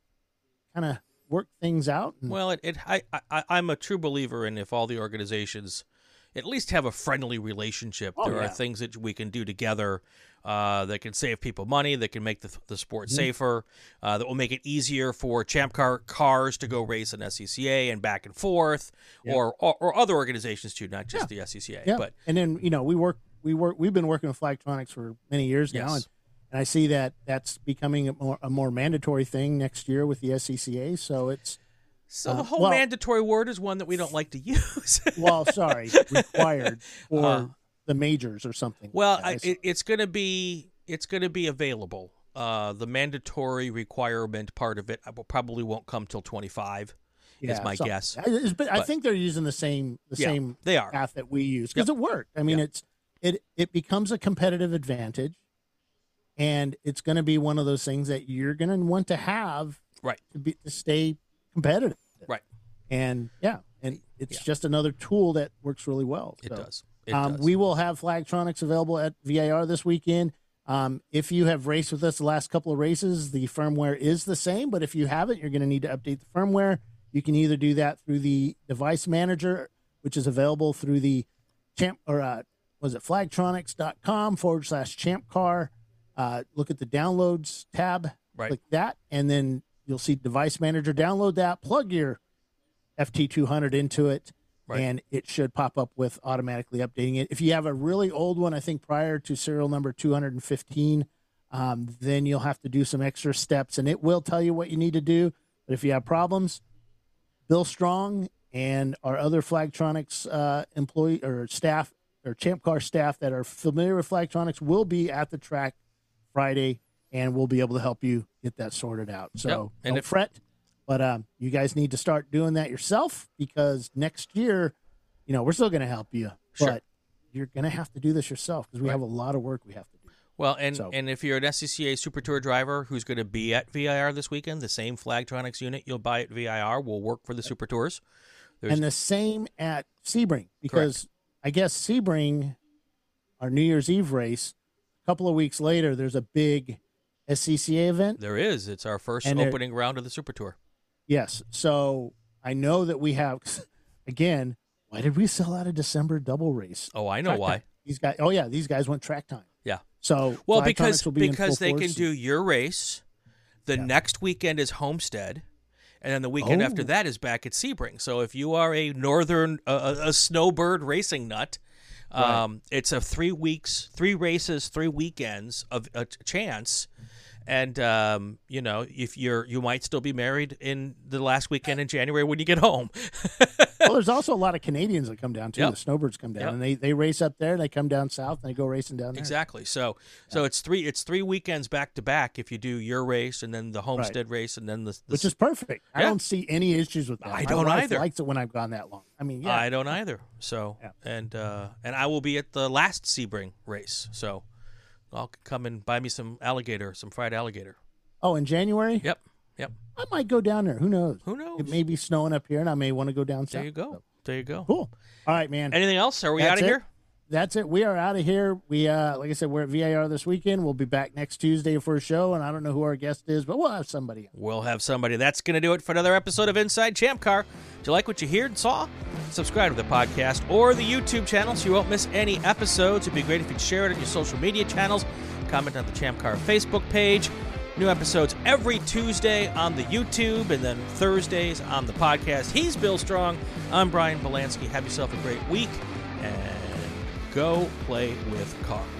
kind of work things out. and- Well, it, it I, I I'm a true believer in if all the organizations at least have a friendly relationship. Oh, there are things that we can do together uh, that can save people money, that can make the, the sport Mm-hmm. safer, uh, that will make it easier for Champ Car cars to go race in SCCA and back and forth, Yeah. or, or or other organizations too, not just the SCCA. yeah. But and then you know we work we work we've been working with Flagtronics for many years now, and, and I see that that's becoming a more a more mandatory thing next year with the SCCA. So it's so Uh, the whole well- mandatory word is one that we don't like to [laughs] use. well, sorry, required [laughs] for Uh, the majors or something. Well, like I, it, it's going to be it's going to be available. Uh, the mandatory requirement part of it I will, probably won't come till 25. is my guess. I, but I think they're using the same the Yeah, same they are. path that we use because it worked. I mean, Yep. it's it it becomes a competitive advantage, and it's going to be one of those things that you're going to want to have Right. to be to stay competitive. Right. And yeah, and it's Yeah. just another tool that works really well. It does. It um, does. We will have Flagtronics available at VIR this weekend. Um, if you have raced with us the last couple of races, the firmware is the same. But if you haven't, you're going to need to update the firmware. You can either do that through the device manager, which is available through the champ or uh, was it flagtronics.com forward slash champ car. Uh, look at the downloads tab, Right. click that, and then you'll see device manager. Download that, plug your FT200 into it, Right. and it should pop up with automatically updating it. If you have a really old one, I think prior to serial number 215, um, then you'll have to do some extra steps, and it will tell you what you need to do. But if you have problems, Bill Strong and our other Flagtronics uh, employee or staff or Champ Car staff that are familiar with Flagtronics will be at the track Friday, and we'll be able to help you get that sorted out. So Yep. And don't if- fret. But um, you guys need to start doing that yourself because next year, you know, we're still going to help you, Sure. but you're going to have to do this yourself because we Right. have a lot of work we have to do. Well, and So- and if you're an SCCA Super Tour driver who's going to be at VIR this weekend, the same Flagtronics unit you'll buy at VIR will work for the Super Tours. There's, and the same at Sebring because I guess Sebring, our New Year's Eve race, a couple of weeks later, there's a big SCCA event. there is. It's our first And there- opening round of the Super Tour. Yes, so I know that we have. [laughs] Again, why did we sell out a December double race? Oh, I know Track why. time. These guys. Oh yeah, these guys went track time. Yeah. So Well, because be because they can do your race. The Yeah. next weekend is Homestead, and then the weekend after Oh. that is back at Sebring. So if you are a northern uh, a, snowbird racing nut, um, it's a three weeks, three races, three weekends of a ch- chance. And um, you know, if you're you might still be married in the last weekend in January when you get home. [laughs] well, there's also a lot of Canadians that come down too. Yep. The snowbirds come down Yep. and they, they race up there and they come down south and they go racing down there. Exactly. So so it's three it's three weekends back to back if you do your race and then the Homestead race and then the, the Which is perfect. I don't see any issues with that. I My don't either. Likes it when I've gone that long. I mean, yeah, I don't either. So Yeah. and uh, and I will be at the last Sebring race. So I'll come and buy me some alligator, some fried alligator. Oh, in January, Yep. Yep. I might go down there. Who knows? Who knows? It may be snowing up here, and I may want to go down south. There you go. There you go. Cool. All right, man. Anything else? Are we That's out of it. here? That's it. We are out of here. We, uh, like I said, we're at VIR this weekend. We'll be back next Tuesday for a show, and I don't know who our guest is, but we'll have somebody. We'll have somebody. That's going to do it for another episode of Inside Champ Car. Do you like what you heard and saw? Subscribe to the podcast or the YouTube channel so you won't miss any episodes. It'd be great if you'd share it on your social media channels. Comment on the Champ Car Facebook page. New episodes every Tuesday on the YouTube and then Thursdays on the podcast. He's Bill Strong. I'm Brian Bielanski. Have yourself a great week and go play with cars.